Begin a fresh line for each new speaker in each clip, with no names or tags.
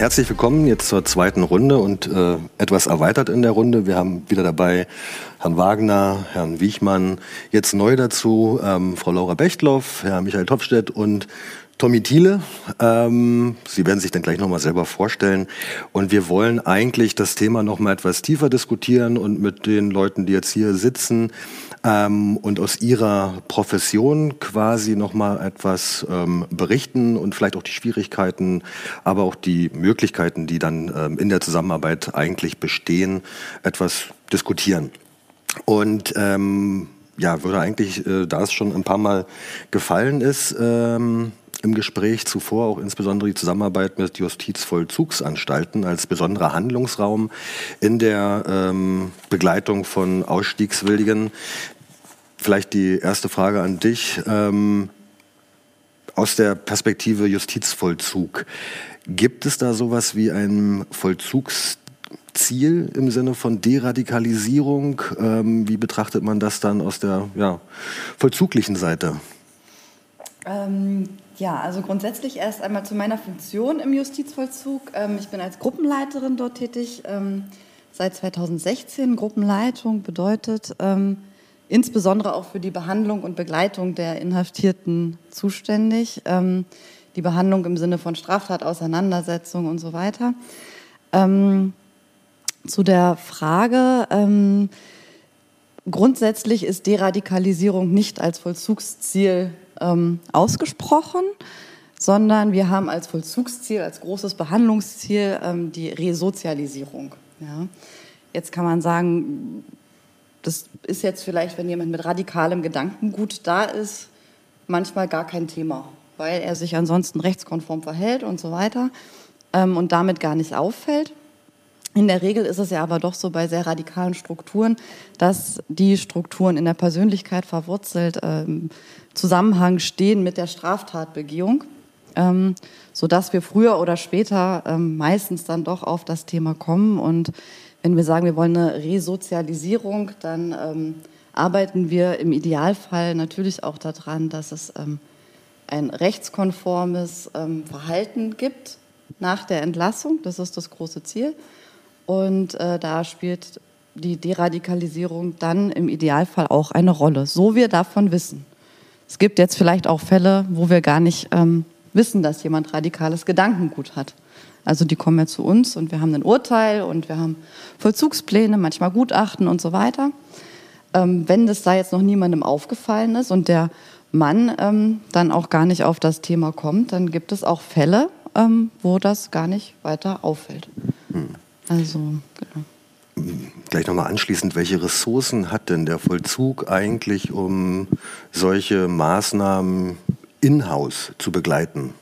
Herzlich willkommen jetzt zur zweiten Runde und äh, etwas erweitert in der Runde. Wir haben wieder dabei Herrn Wagner, Herrn Wiechmann, jetzt neu dazu ähm, Frau Laura Bechtloff, Herr Michael Topstedt und Tommy Thiele. Ähm, Sie werden sich dann gleich nochmal selber vorstellen. Und wir wollen eigentlich das Thema nochmal etwas tiefer diskutieren und mit den Leuten, die jetzt hier sitzen ähm, und aus ihrer Profession quasi nochmal etwas ähm, berichten und vielleicht auch die Schwierigkeiten, aber auch die Möglichkeiten, die dann ähm, in der Zusammenarbeit eigentlich bestehen, etwas diskutieren. Und ähm, ja, würde eigentlich, äh, da es schon ein paar Mal gefallen ist, ähm, im Gespräch zuvor auch insbesondere die Zusammenarbeit mit Justizvollzugsanstalten als besonderer Handlungsraum in der ähm, Begleitung von Ausstiegswilligen. Vielleicht die erste Frage an dich. Ähm, aus der Perspektive Justizvollzug, gibt es da sowas wie ein Vollzugsziel im Sinne von Deradikalisierung? Ähm, wie betrachtet man das dann aus der ja, vollzuglichen Seite?
Ähm, ja, also grundsätzlich erst einmal zu meiner Funktion im Justizvollzug. Ähm, ich bin als Gruppenleiterin dort tätig ähm, seit 2016. Gruppenleitung bedeutet ähm, insbesondere auch für die Behandlung und Begleitung der Inhaftierten zuständig. Ähm, die Behandlung im Sinne von Straftatauseinandersetzung und so weiter. Ähm, zu der Frage, ähm, grundsätzlich ist Deradikalisierung nicht als Vollzugsziel ähm, ausgesprochen, sondern wir haben als Vollzugsziel, als großes Behandlungsziel ähm, die Resozialisierung. Ja. Jetzt kann man sagen, das ist jetzt vielleicht, wenn jemand mit radikalem Gedankengut da ist, manchmal gar kein Thema, weil er sich ansonsten rechtskonform verhält und so weiter ähm, und damit gar nicht auffällt. In der Regel ist es ja aber doch so bei sehr radikalen Strukturen, dass die Strukturen in der Persönlichkeit verwurzelt ähm, Zusammenhang stehen mit der Straftatbegehung, ähm, sodass wir früher oder später ähm, meistens dann doch auf das Thema kommen. Und wenn wir sagen, wir wollen eine Resozialisierung, dann arbeiten wir im Idealfall natürlich auch daran, dass es ein rechtskonformes Verhalten gibt nach der Entlassung. Das ist das große Ziel. Und äh, da spielt die Deradikalisierung dann im Idealfall auch eine Rolle, so wir davon wissen. Es gibt jetzt vielleicht auch Fälle, wo wir gar nicht ähm, wissen, dass jemand radikales Gedankengut hat. Also die kommen ja zu uns und wir haben ein Urteil und wir haben Vollzugspläne, manchmal Gutachten und so weiter. Ähm, wenn das da jetzt noch niemandem aufgefallen ist und der Mann ähm, dann auch gar nicht auf das Thema kommt, dann gibt es auch Fälle, ähm, wo das gar nicht weiter auffällt. Hm. Also, genau.
Gleich nochmal anschließend, welche Ressourcen hat denn der Vollzug eigentlich, um solche Maßnahmen in-house zu begleiten?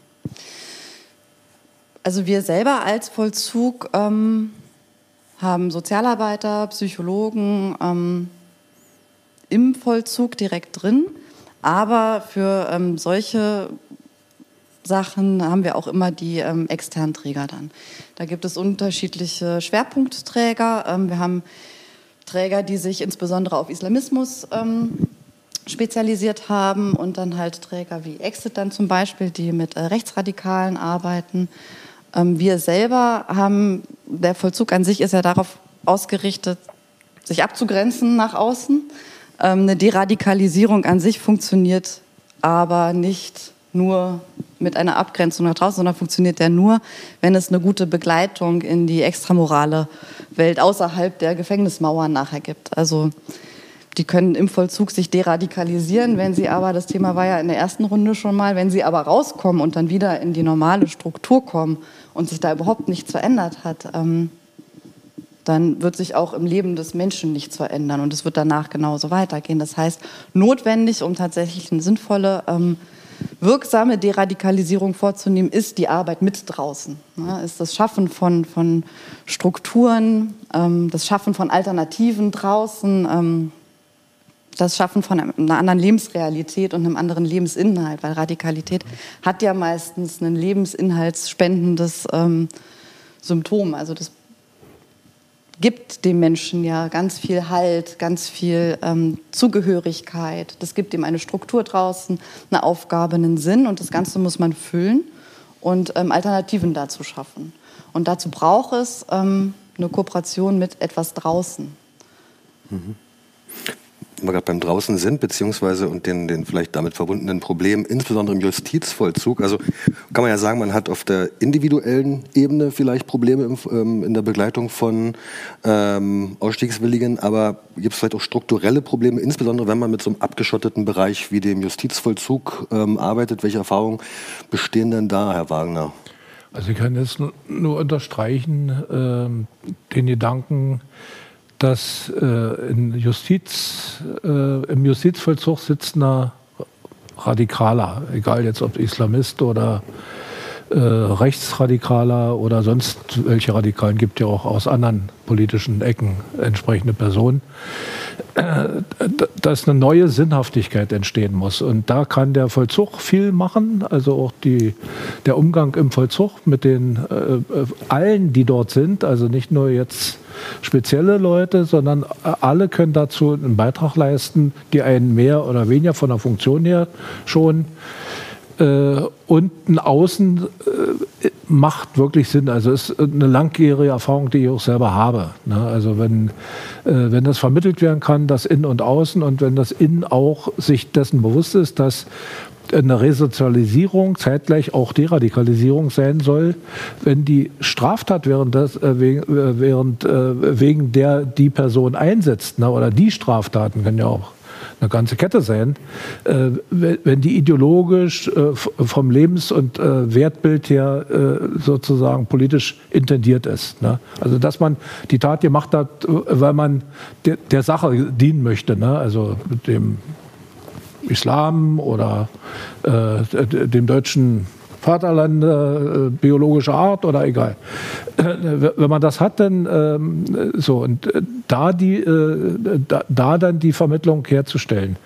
Also wir selber als Vollzug ähm, haben Sozialarbeiter, Psychologen ähm, im Vollzug direkt drin. Aber für ähm, solche Sachen haben wir auch immer die ähm, externen Träger dann. Da gibt es unterschiedliche Schwerpunktträger. Ähm, wir haben Träger, die sich insbesondere auf Islamismus ähm, spezialisiert haben und dann halt Träger wie Exit dann zum Beispiel, die mit äh, Rechtsradikalen arbeiten. Ähm, wir selber haben, der Vollzug an sich ist ja darauf ausgerichtet, sich abzugrenzen nach außen. Ähm, eine Deradikalisierung an sich funktioniert aber nicht nur mit einer Abgrenzung nach draußen, sondern funktioniert der nur, wenn es eine gute Begleitung in die extramorale Welt außerhalb der Gefängnismauern nachher gibt. Also die können im Vollzug sich deradikalisieren, wenn sie aber, das Thema war ja in der ersten Runde schon mal, wenn sie aber rauskommen und dann wieder in die normale Struktur kommen und sich da überhaupt nichts verändert hat, ähm, dann wird sich auch im Leben des Menschen nichts verändern und es wird danach genauso weitergehen. Das heißt, notwendig, um tatsächlich eine sinnvolle ähm, wirksame Deradikalisierung vorzunehmen, ist die Arbeit mit draußen. Ja, ist das Schaffen von, von Strukturen, ähm, das Schaffen von Alternativen draußen, ähm, das Schaffen von einer anderen Lebensrealität und einem anderen Lebensinhalt, weil Radikalität hat ja meistens ein lebensinhaltsspendendes ähm, Symptom. Also das gibt dem Menschen ja ganz viel Halt, ganz viel ähm, Zugehörigkeit. Das gibt ihm eine Struktur draußen, eine Aufgabe, einen Sinn und das Ganze muss man füllen und ähm, Alternativen dazu schaffen. Und dazu braucht es ähm, eine Kooperation mit etwas draußen.
Mhm wir gerade beim draußen sind, beziehungsweise und den, den vielleicht damit verbundenen Problemen, insbesondere im Justizvollzug. Also kann man ja sagen, man hat auf der individuellen Ebene vielleicht Probleme im, ähm, in der Begleitung von ähm, Ausstiegswilligen, aber gibt es vielleicht auch strukturelle Probleme, insbesondere wenn man mit so einem abgeschotteten Bereich wie dem Justizvollzug ähm, arbeitet. Welche Erfahrungen bestehen denn da, Herr Wagner?
Also ich kann jetzt nur unterstreichen äh, den Gedanken, dass äh, in Justiz, äh, im Justizvollzug sitzender Radikaler, egal jetzt ob Islamist oder äh, Rechtsradikaler oder sonst welche Radikalen gibt ja auch aus anderen politischen Ecken entsprechende Personen, dass eine neue Sinnhaftigkeit entstehen muss. Und da kann der Vollzug viel machen, also auch die, der Umgang im Vollzug mit den äh, allen, die dort sind, also nicht nur jetzt spezielle Leute, sondern alle können dazu einen Beitrag leisten, die einen mehr oder weniger von der Funktion her schon äh, und ein Außen äh, macht wirklich Sinn. Also es ist eine langjährige Erfahrung, die ich auch selber habe. Ne? Also wenn, äh, wenn das vermittelt werden kann, das Innen und Außen und wenn das Innen auch sich dessen bewusst ist, dass eine Resozialisierung zeitgleich auch Deradikalisierung sein soll, wenn die Straftat während, das, äh, während äh, wegen der die Person einsetzt, ne, oder die Straftaten können ja auch eine ganze Kette sein, äh, wenn die ideologisch äh, vom Lebens- und äh, Wertbild her äh, sozusagen politisch intendiert ist. Ne? Also dass man die Tat gemacht hat, weil man der, der Sache dienen möchte, ne? also dem Islam oder äh, dem deutschen Vaterland, äh, biologischer Art oder egal. Äh, wenn man das hat, dann ähm, so und äh, da die, äh, da, da, dann die Vermittlung herzustellen.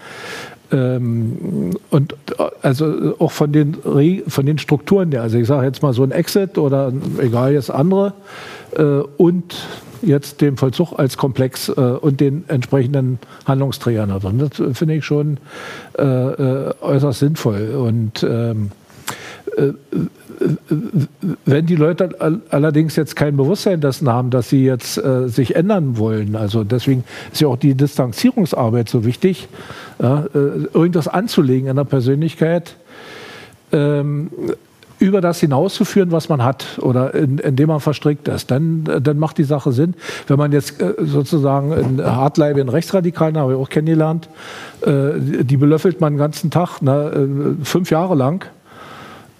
Ähm, und also auch von den, von den Strukturen her, also ich sage jetzt mal so ein Exit oder egal jetzt andere und jetzt den Vollzug als Komplex und den entsprechenden Handlungsträgern. drin. Das finde ich schon äußerst sinnvoll. Und ähm, äh, wenn die Leute allerdings jetzt kein Bewusstsein dessen haben, dass sie jetzt äh, sich ändern wollen, also deswegen ist ja auch die Distanzierungsarbeit so wichtig, ja, äh, irgendwas anzulegen in der Persönlichkeit, ähm, über das hinauszuführen, was man hat oder in, in dem man verstrickt ist, dann, dann macht die Sache Sinn. Wenn man jetzt äh, sozusagen in hartleibigen Rechtsradikalen, habe ich auch kennengelernt, äh, die belöffelt man den ganzen Tag, ne, äh, fünf Jahre lang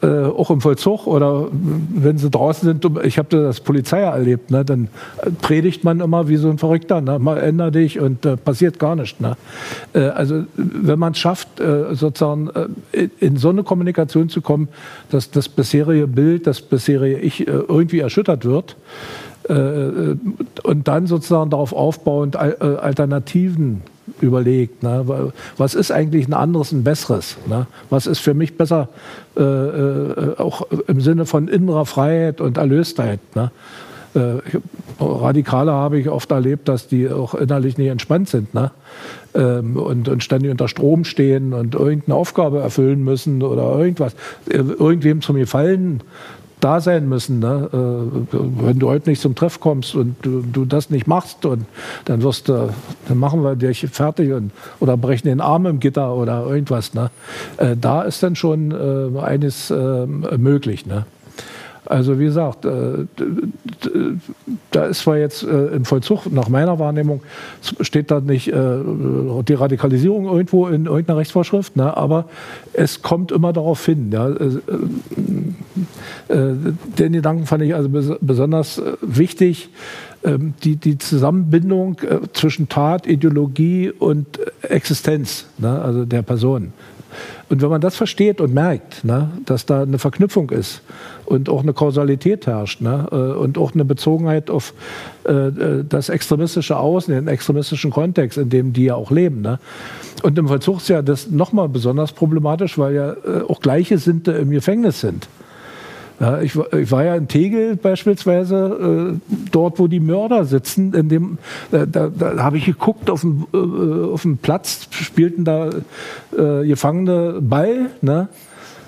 äh, auch im Vollzug oder wenn sie draußen sind, ich habe das Polizei erlebt, ne, dann predigt man immer wie so ein Verrückter, ne, mal änder dich und äh, passiert gar nichts. Ne. Äh, also wenn man es schafft, äh, sozusagen äh, in so eine Kommunikation zu kommen, dass das bisherige Bild, das bisherige Ich äh, irgendwie erschüttert wird, und dann sozusagen darauf aufbauend Alternativen überlegt. Ne? Was ist eigentlich ein anderes, ein besseres? Ne? Was ist für mich besser, äh, äh, auch im Sinne von innerer Freiheit und Erlöstheit? Ne? Äh, Radikale habe ich oft erlebt, dass die auch innerlich nicht entspannt sind ne? ähm, und, und ständig unter Strom stehen und irgendeine Aufgabe erfüllen müssen oder irgendwas. Äh, irgendwem zum Gefallen da sein müssen. Ne? Äh, wenn du heute nicht zum Treff kommst und du, du, das nicht machst, und dann wirst du, dann machen wir dich fertig und, oder brechen den Arm im Gitter oder irgendwas. Ne? Äh, da ist dann schon äh, eines äh, möglich. Ne? Also wie gesagt, äh, da ist zwar jetzt äh, im Vollzug, nach meiner Wahrnehmung, steht da nicht äh, die Radikalisierung irgendwo in irgendeiner Rechtsvorschrift, ne, aber es kommt immer darauf hin. Den Gedanken fand ich also besonders wichtig, ähm, die, die Zusammenbindung zwischen Tat, Ideologie und Existenz ne, also der Person. Und wenn man das versteht und merkt, ne, dass da eine Verknüpfung ist und auch eine Kausalität herrscht ne, äh, und auch eine Bezogenheit auf äh, äh, das extremistische Außen, den extremistischen Kontext, in dem die ja auch leben. Ne. Und im Vollzug ist das nochmal besonders problematisch, weil ja auch Gleichgesinnte im Gefängnis sind. Ja, ich, ich, war ja in Tegel beispielsweise, äh, dort wo die Mörder sitzen, in dem, äh, da, da habe ich geguckt, auf dem, äh, auf dem Platz spielten da Gefangene Ball, ne?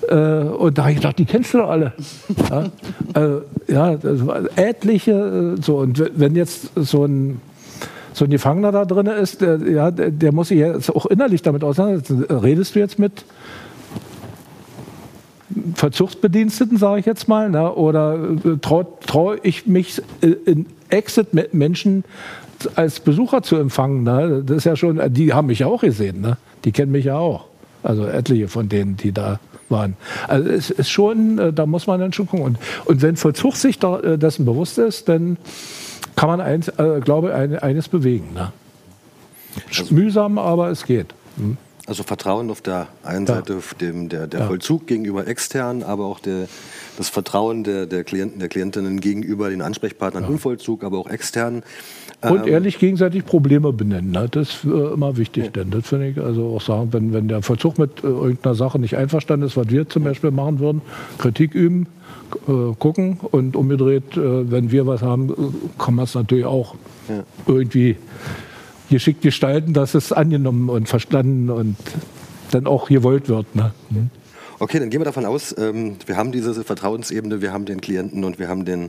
Äh, und da habe ich gedacht, die kennst du doch alle. ja, äh, ja etliche. Äh, so. Und wenn jetzt so ein so ein Gefangener da drin ist, der, ja, der, der muss sich jetzt auch innerlich damit auseinandersetzen. Redest du jetzt mit Verzugsbediensteten, sage ich jetzt mal, ne? oder äh, traue trau ich mich in Exit mit Menschen als Besucher zu empfangen? Ne? Das ist ja schon, die haben mich ja auch gesehen, ne? die kennen mich ja auch. Also etliche von denen, die da waren. Also es ist schon, äh, da muss man dann schon gucken. Und, und wenn Vollzug sich dessen bewusst ist, dann kann man eins, äh, glaube ich, eines bewegen. Ne? Also, Mühsam, aber es geht. Hm.
Also Vertrauen auf der einen ja. Seite dem, der, der ja. Vollzug gegenüber externen, aber auch der, das Vertrauen der, der Klienten, der Klientinnen gegenüber den Ansprechpartnern ja. im Vollzug, aber auch externen.
Und ähm, ehrlich gegenseitig Probleme benennen. Ne? Das ist äh, immer wichtig. Denn das finde ich also auch sagen, wenn, wenn der Vollzug mit äh, irgendeiner Sache nicht einverstanden ist, was wir zum Beispiel machen würden, Kritik üben, äh, gucken und umgedreht, äh, wenn wir was haben, äh, kann man es natürlich auch ja. irgendwie geschickt gestalten, dass es angenommen und verstanden und dann auch gewollt wird. Ne? Mhm.
Okay, dann gehen wir davon aus, ähm, wir haben diese Vertrauensebene, wir haben den Klienten und wir haben den,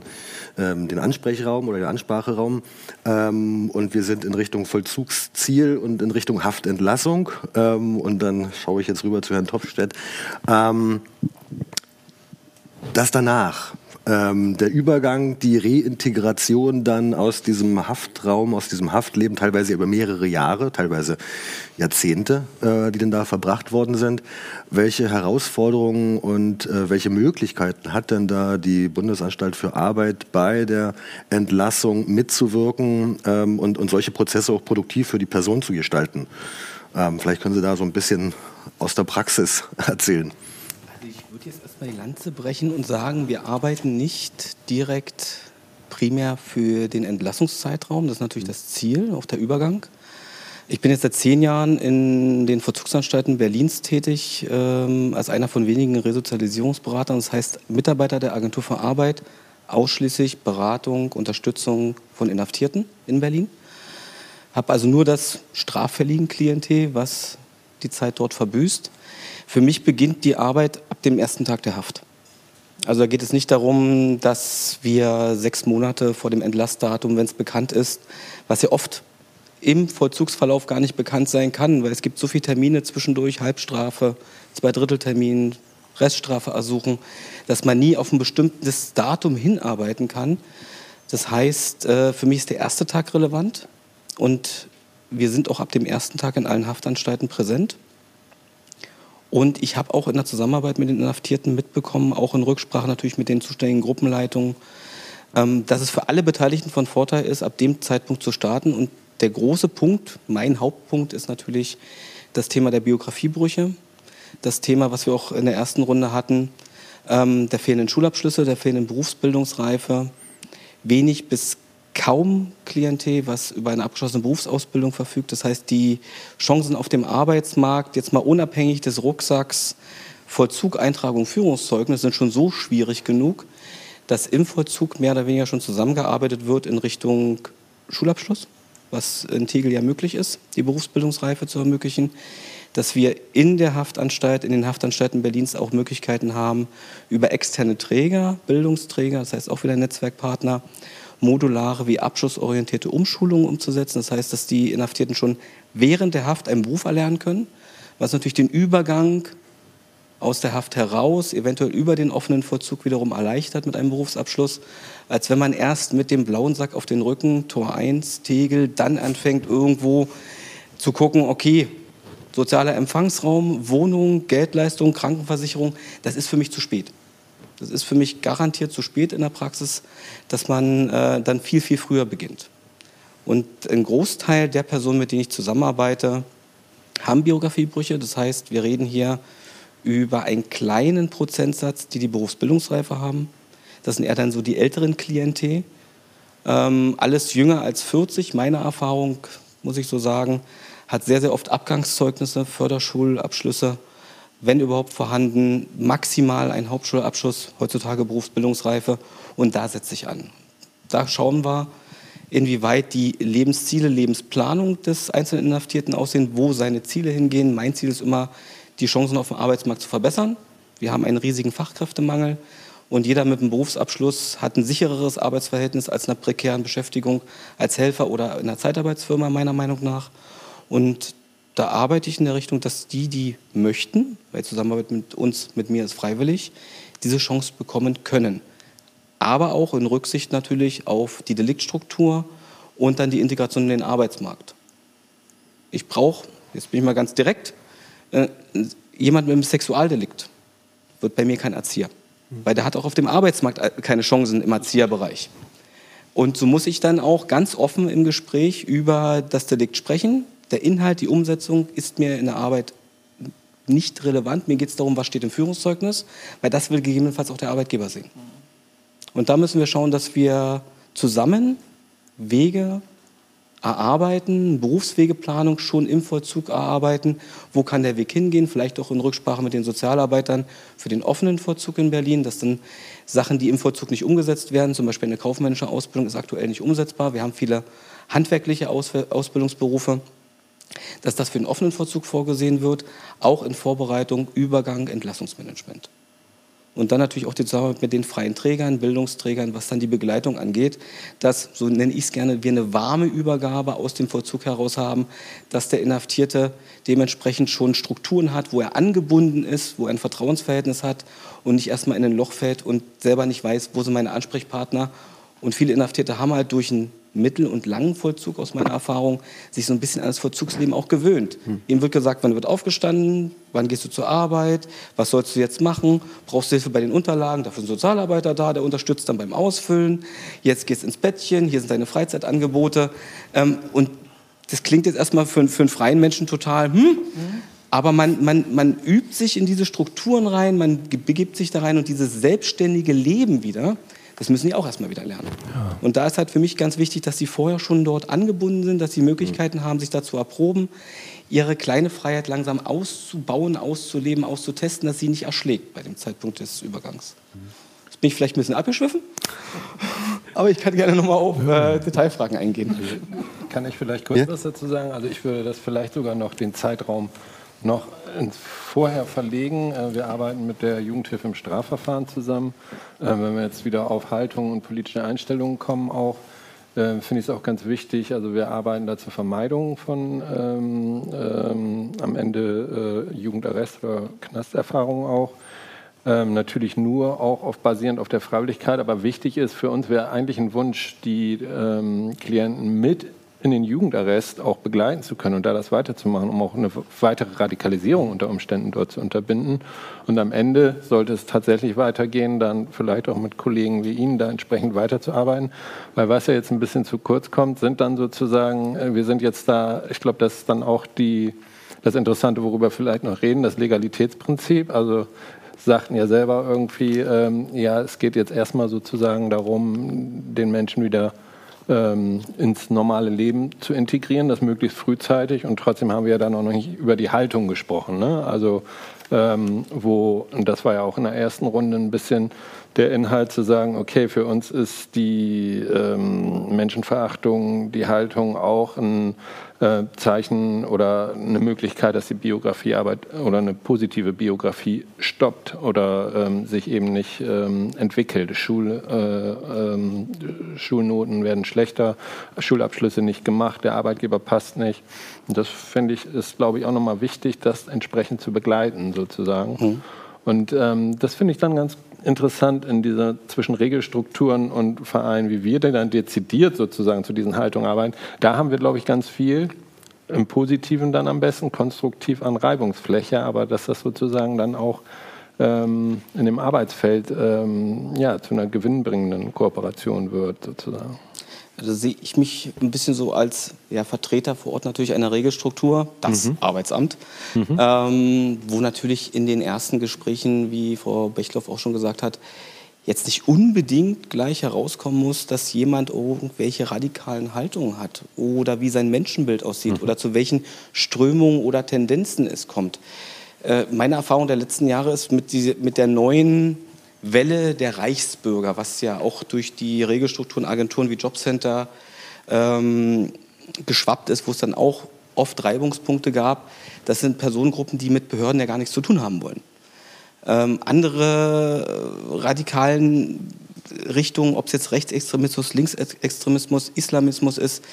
ähm, den Ansprechraum oder den Anspracheraum ähm, und wir sind in Richtung Vollzugsziel und in Richtung Haftentlassung. Ähm, und dann schaue ich jetzt rüber zu Herrn Topstedt. Ähm, das danach, ähm, der Übergang, die Reintegration dann aus diesem Haftraum, aus diesem Haftleben, teilweise über mehrere Jahre, teilweise Jahrzehnte, äh, die denn da verbracht worden sind. Welche Herausforderungen und äh, welche Möglichkeiten hat denn da die Bundesanstalt für Arbeit bei der Entlassung mitzuwirken ähm, und, und solche Prozesse auch produktiv für die Person zu gestalten? Ähm, vielleicht können Sie da so ein bisschen aus der Praxis erzählen
erstmal die Lanze brechen und sagen, wir arbeiten nicht direkt primär für den Entlassungszeitraum. Das ist natürlich das Ziel, auch der Übergang. Ich bin jetzt seit zehn Jahren in den Vollzugsanstalten Berlins tätig, ähm, als einer von wenigen Resozialisierungsberatern. Das heißt, Mitarbeiter der Agentur für Arbeit, ausschließlich Beratung, Unterstützung von Inhaftierten in Berlin. Habe also nur das straffälligen Klientel, was die Zeit dort verbüßt. Für mich beginnt die Arbeit ab dem ersten Tag der Haft. Also da geht es nicht darum, dass wir sechs Monate vor dem Entlassdatum, wenn es bekannt ist, was ja oft im Vollzugsverlauf gar nicht bekannt sein kann, weil es gibt so viele Termine zwischendurch, Halbstrafe, Zweidritteltermin, Reststrafe ersuchen, dass man nie auf ein bestimmtes Datum hinarbeiten kann. Das heißt, äh, für mich ist der erste Tag relevant und wir sind auch ab dem ersten Tag in allen Haftanstalten präsent. Und ich habe auch in der Zusammenarbeit mit den Inhaftierten mitbekommen, auch in Rücksprache natürlich mit den zuständigen Gruppenleitungen, ähm, dass es für alle Beteiligten von Vorteil ist, ab dem Zeitpunkt zu starten. Und der große Punkt, mein Hauptpunkt ist natürlich das Thema der Biografiebrüche. Das Thema, was wir auch in der ersten Runde hatten, ähm, der fehlenden Schulabschlüsse, der fehlenden Berufsbildungsreife, wenig bis kaum Klientel, was über eine abgeschlossene Berufsausbildung verfügt. Das heißt, die Chancen auf dem Arbeitsmarkt, jetzt mal unabhängig des Rucksacks, Vollzug, Eintragung, Führungszeugnis sind schon so schwierig genug, dass im Vollzug mehr oder weniger schon zusammengearbeitet wird in Richtung Schulabschluss, was in Tegel ja möglich ist, die Berufsbildungsreife zu ermöglichen, dass wir in der Haftanstalt, in den Haftanstalten Berlins auch Möglichkeiten haben, über externe Träger, Bildungsträger, das heißt auch wieder Netzwerkpartner, modulare wie abschlussorientierte Umschulungen umzusetzen. Das heißt, dass die Inhaftierten schon während der Haft einen Beruf erlernen können, was natürlich den Übergang aus der Haft heraus, eventuell über den offenen Vollzug wiederum erleichtert mit einem Berufsabschluss, als wenn man erst mit dem blauen Sack auf den Rücken, Tor 1, Tegel, dann anfängt irgendwo zu gucken, okay, sozialer Empfangsraum, Wohnung, Geldleistung, Krankenversicherung, das ist für mich zu spät. Das ist für mich garantiert zu spät in der Praxis, dass man äh, dann viel, viel früher beginnt. Und ein Großteil der Personen, mit denen ich zusammenarbeite, haben Biografiebrüche. Das heißt, wir reden hier über einen kleinen Prozentsatz, die die Berufsbildungsreife haben. Das sind eher dann so die älteren Klientel. Ähm, alles jünger als 40, meine Erfahrung, muss ich so sagen, hat sehr, sehr oft Abgangszeugnisse, Förderschulabschlüsse wenn überhaupt vorhanden, maximal ein Hauptschulabschluss, heutzutage Berufsbildungsreife und da setze ich an. Da schauen wir, inwieweit die Lebensziele, Lebensplanung des einzelnen Inhaftierten aussehen, wo seine Ziele hingehen. Mein Ziel ist immer, die Chancen auf dem Arbeitsmarkt zu verbessern, Wir haben einen riesigen Fachkräftemangel und jeder mit einem Berufsabschluss hat ein sichereres Arbeitsverhältnis als einer prekären Beschäftigung als Helfer oder in einer Zeitarbeitsfirma meiner Meinung nach. Und da arbeite ich in der Richtung, dass die, die möchten, weil Zusammenarbeit mit uns, mit mir ist freiwillig, diese Chance bekommen können. Aber auch in Rücksicht natürlich auf die Deliktstruktur und dann die Integration in den Arbeitsmarkt. Ich brauche, jetzt bin ich mal ganz direkt, äh, jemand mit einem Sexualdelikt wird bei mir kein Erzieher. Weil der hat auch auf dem Arbeitsmarkt äh, keine Chancen im Erzieherbereich. Und so muss ich dann auch ganz offen im Gespräch über das Delikt sprechen. Der Inhalt, die Umsetzung ist mir in der Arbeit nicht relevant. Mir geht es darum, was steht im Führungszeugnis, weil das will gegebenenfalls auch der Arbeitgeber sehen. Und da müssen wir schauen, dass wir zusammen Wege erarbeiten, Berufswegeplanung schon im Vollzug erarbeiten. Wo kann der Weg hingehen? Vielleicht auch in Rücksprache mit den Sozialarbeitern für den offenen Vollzug in Berlin, dass dann Sachen, die im Vollzug nicht umgesetzt werden, zum Beispiel eine kaufmännische Ausbildung ist aktuell nicht umsetzbar. Wir haben viele handwerkliche Ausbildungsberufe, dass das für den offenen Vollzug vorgesehen wird, auch in Vorbereitung, Übergang, Entlassungsmanagement. Und dann natürlich auch die Zusammenarbeit mit den freien Trägern, Bildungsträgern, was dann die Begleitung angeht, dass, so nenne ich es gerne, wir eine warme Übergabe aus dem Vollzug heraus haben, dass der Inhaftierte dementsprechend schon Strukturen hat, wo er angebunden ist, wo er ein Vertrauensverhältnis hat und nicht erstmal in ein Loch fällt und selber nicht weiß, wo sind meine Ansprechpartner. Und viele Inhaftierte haben halt durch ein mittel- und langen Vollzug aus meiner Erfahrung sich so ein bisschen an das Vollzugsleben auch gewöhnt. Hm. Ihm wird gesagt, wann wird aufgestanden, wann gehst du zur Arbeit, was sollst du jetzt machen, brauchst du Hilfe bei den Unterlagen, dafür ist ein Sozialarbeiter da, der unterstützt dann beim Ausfüllen, jetzt gehst du ins Bettchen, hier sind deine Freizeitangebote. Ähm, und das klingt jetzt erstmal für, für einen freien Menschen total, hm, mhm. aber man, man, man übt sich in diese Strukturen rein, man begibt sich da rein und dieses selbstständige Leben wieder, das müssen die auch erstmal wieder lernen. Ja. Und da ist halt für mich ganz wichtig, dass sie vorher schon dort angebunden sind, dass sie Möglichkeiten mhm. haben, sich dazu erproben, ihre kleine Freiheit langsam auszubauen, auszuleben, auszutesten, dass sie nicht erschlägt bei dem Zeitpunkt des Übergangs. Jetzt bin ich vielleicht ein bisschen abgeschwiffen, aber ich kann gerne nochmal auf äh, Detailfragen eingehen.
Kann ich vielleicht kurz ja? was dazu sagen? Also ich würde das vielleicht sogar noch den Zeitraum noch vorher verlegen. Äh, wir arbeiten mit der Jugendhilfe im Strafverfahren zusammen. Äh, wenn wir jetzt wieder auf Haltung und politische Einstellungen kommen, auch äh, finde ich es auch ganz wichtig. Also wir arbeiten da zur Vermeidung von ähm, ähm, am Ende äh, Jugendarrest oder Knasterfahrungen auch. Ähm, natürlich nur auch auf, basierend auf der Freiwilligkeit, aber wichtig ist für uns wäre eigentlich ein Wunsch, die ähm, Klienten mit in den Jugendarrest auch begleiten zu können und da das weiterzumachen, um auch eine weitere Radikalisierung unter Umständen dort zu unterbinden. Und am Ende sollte es tatsächlich weitergehen, dann vielleicht auch mit Kollegen wie Ihnen da entsprechend weiterzuarbeiten. Weil was ja jetzt ein bisschen zu kurz kommt, sind dann sozusagen, äh, wir sind jetzt da, ich glaube, das ist dann auch die, das Interessante, worüber vielleicht noch reden, das Legalitätsprinzip. Also sagten ja selber irgendwie, ähm, ja, es geht jetzt erstmal sozusagen darum, den Menschen wieder ähm, ins normale Leben zu integrieren, das möglichst frühzeitig. Und trotzdem haben wir ja dann auch noch nicht über die Haltung gesprochen. Ne? Also ähm, wo, und das war ja auch in der ersten Runde ein bisschen der Inhalt zu sagen, okay, für uns ist die ähm, Menschenverachtung, die Haltung auch ein äh, Zeichen oder eine Möglichkeit, dass die Biografiearbeit oder eine positive Biografie stoppt oder ähm, sich eben nicht ähm, entwickelt. Schul, äh, ähm, Schulnoten werden schlechter, Schulabschlüsse nicht gemacht, der Arbeitgeber passt nicht. Und das finde ich, ist glaube ich auch nochmal wichtig, das entsprechend zu begleiten sozusagen. Mhm. Und ähm, das finde ich dann ganz interessant in dieser zwischen Regelstrukturen und Vereinen, wie wir denn dann dezidiert sozusagen zu diesen Haltungen arbeiten. Da haben wir, glaube ich, ganz viel im Positiven dann am besten, konstruktiv an Reibungsfläche, aber dass das sozusagen dann auch ähm, in dem Arbeitsfeld ähm, ja, zu einer gewinnbringenden Kooperation wird, sozusagen.
Da sehe ich mich ein bisschen so als ja, Vertreter vor Ort natürlich einer Regelstruktur, das mhm. Arbeitsamt, mhm. Ähm, wo natürlich in den ersten Gesprächen, wie Frau Bechtloff auch schon gesagt hat, jetzt nicht unbedingt gleich herauskommen muss, dass jemand irgendwelche radikalen Haltungen hat oder wie sein Menschenbild aussieht mhm. oder zu welchen Strömungen oder Tendenzen es kommt. Äh, meine Erfahrung der letzten Jahre ist mit, diese, mit der neuen Welle der Reichsbürger, was ja auch durch die Regelstrukturen, Agenturen wie Jobcenter ähm, geschwappt ist, wo es dann auch oft Reibungspunkte gab. Das sind Personengruppen, die mit Behörden ja gar nichts zu tun haben wollen. Ähm, andere äh, radikalen Richtungen, ob es jetzt Rechtsextremismus, Linksextremismus, Islamismus ist,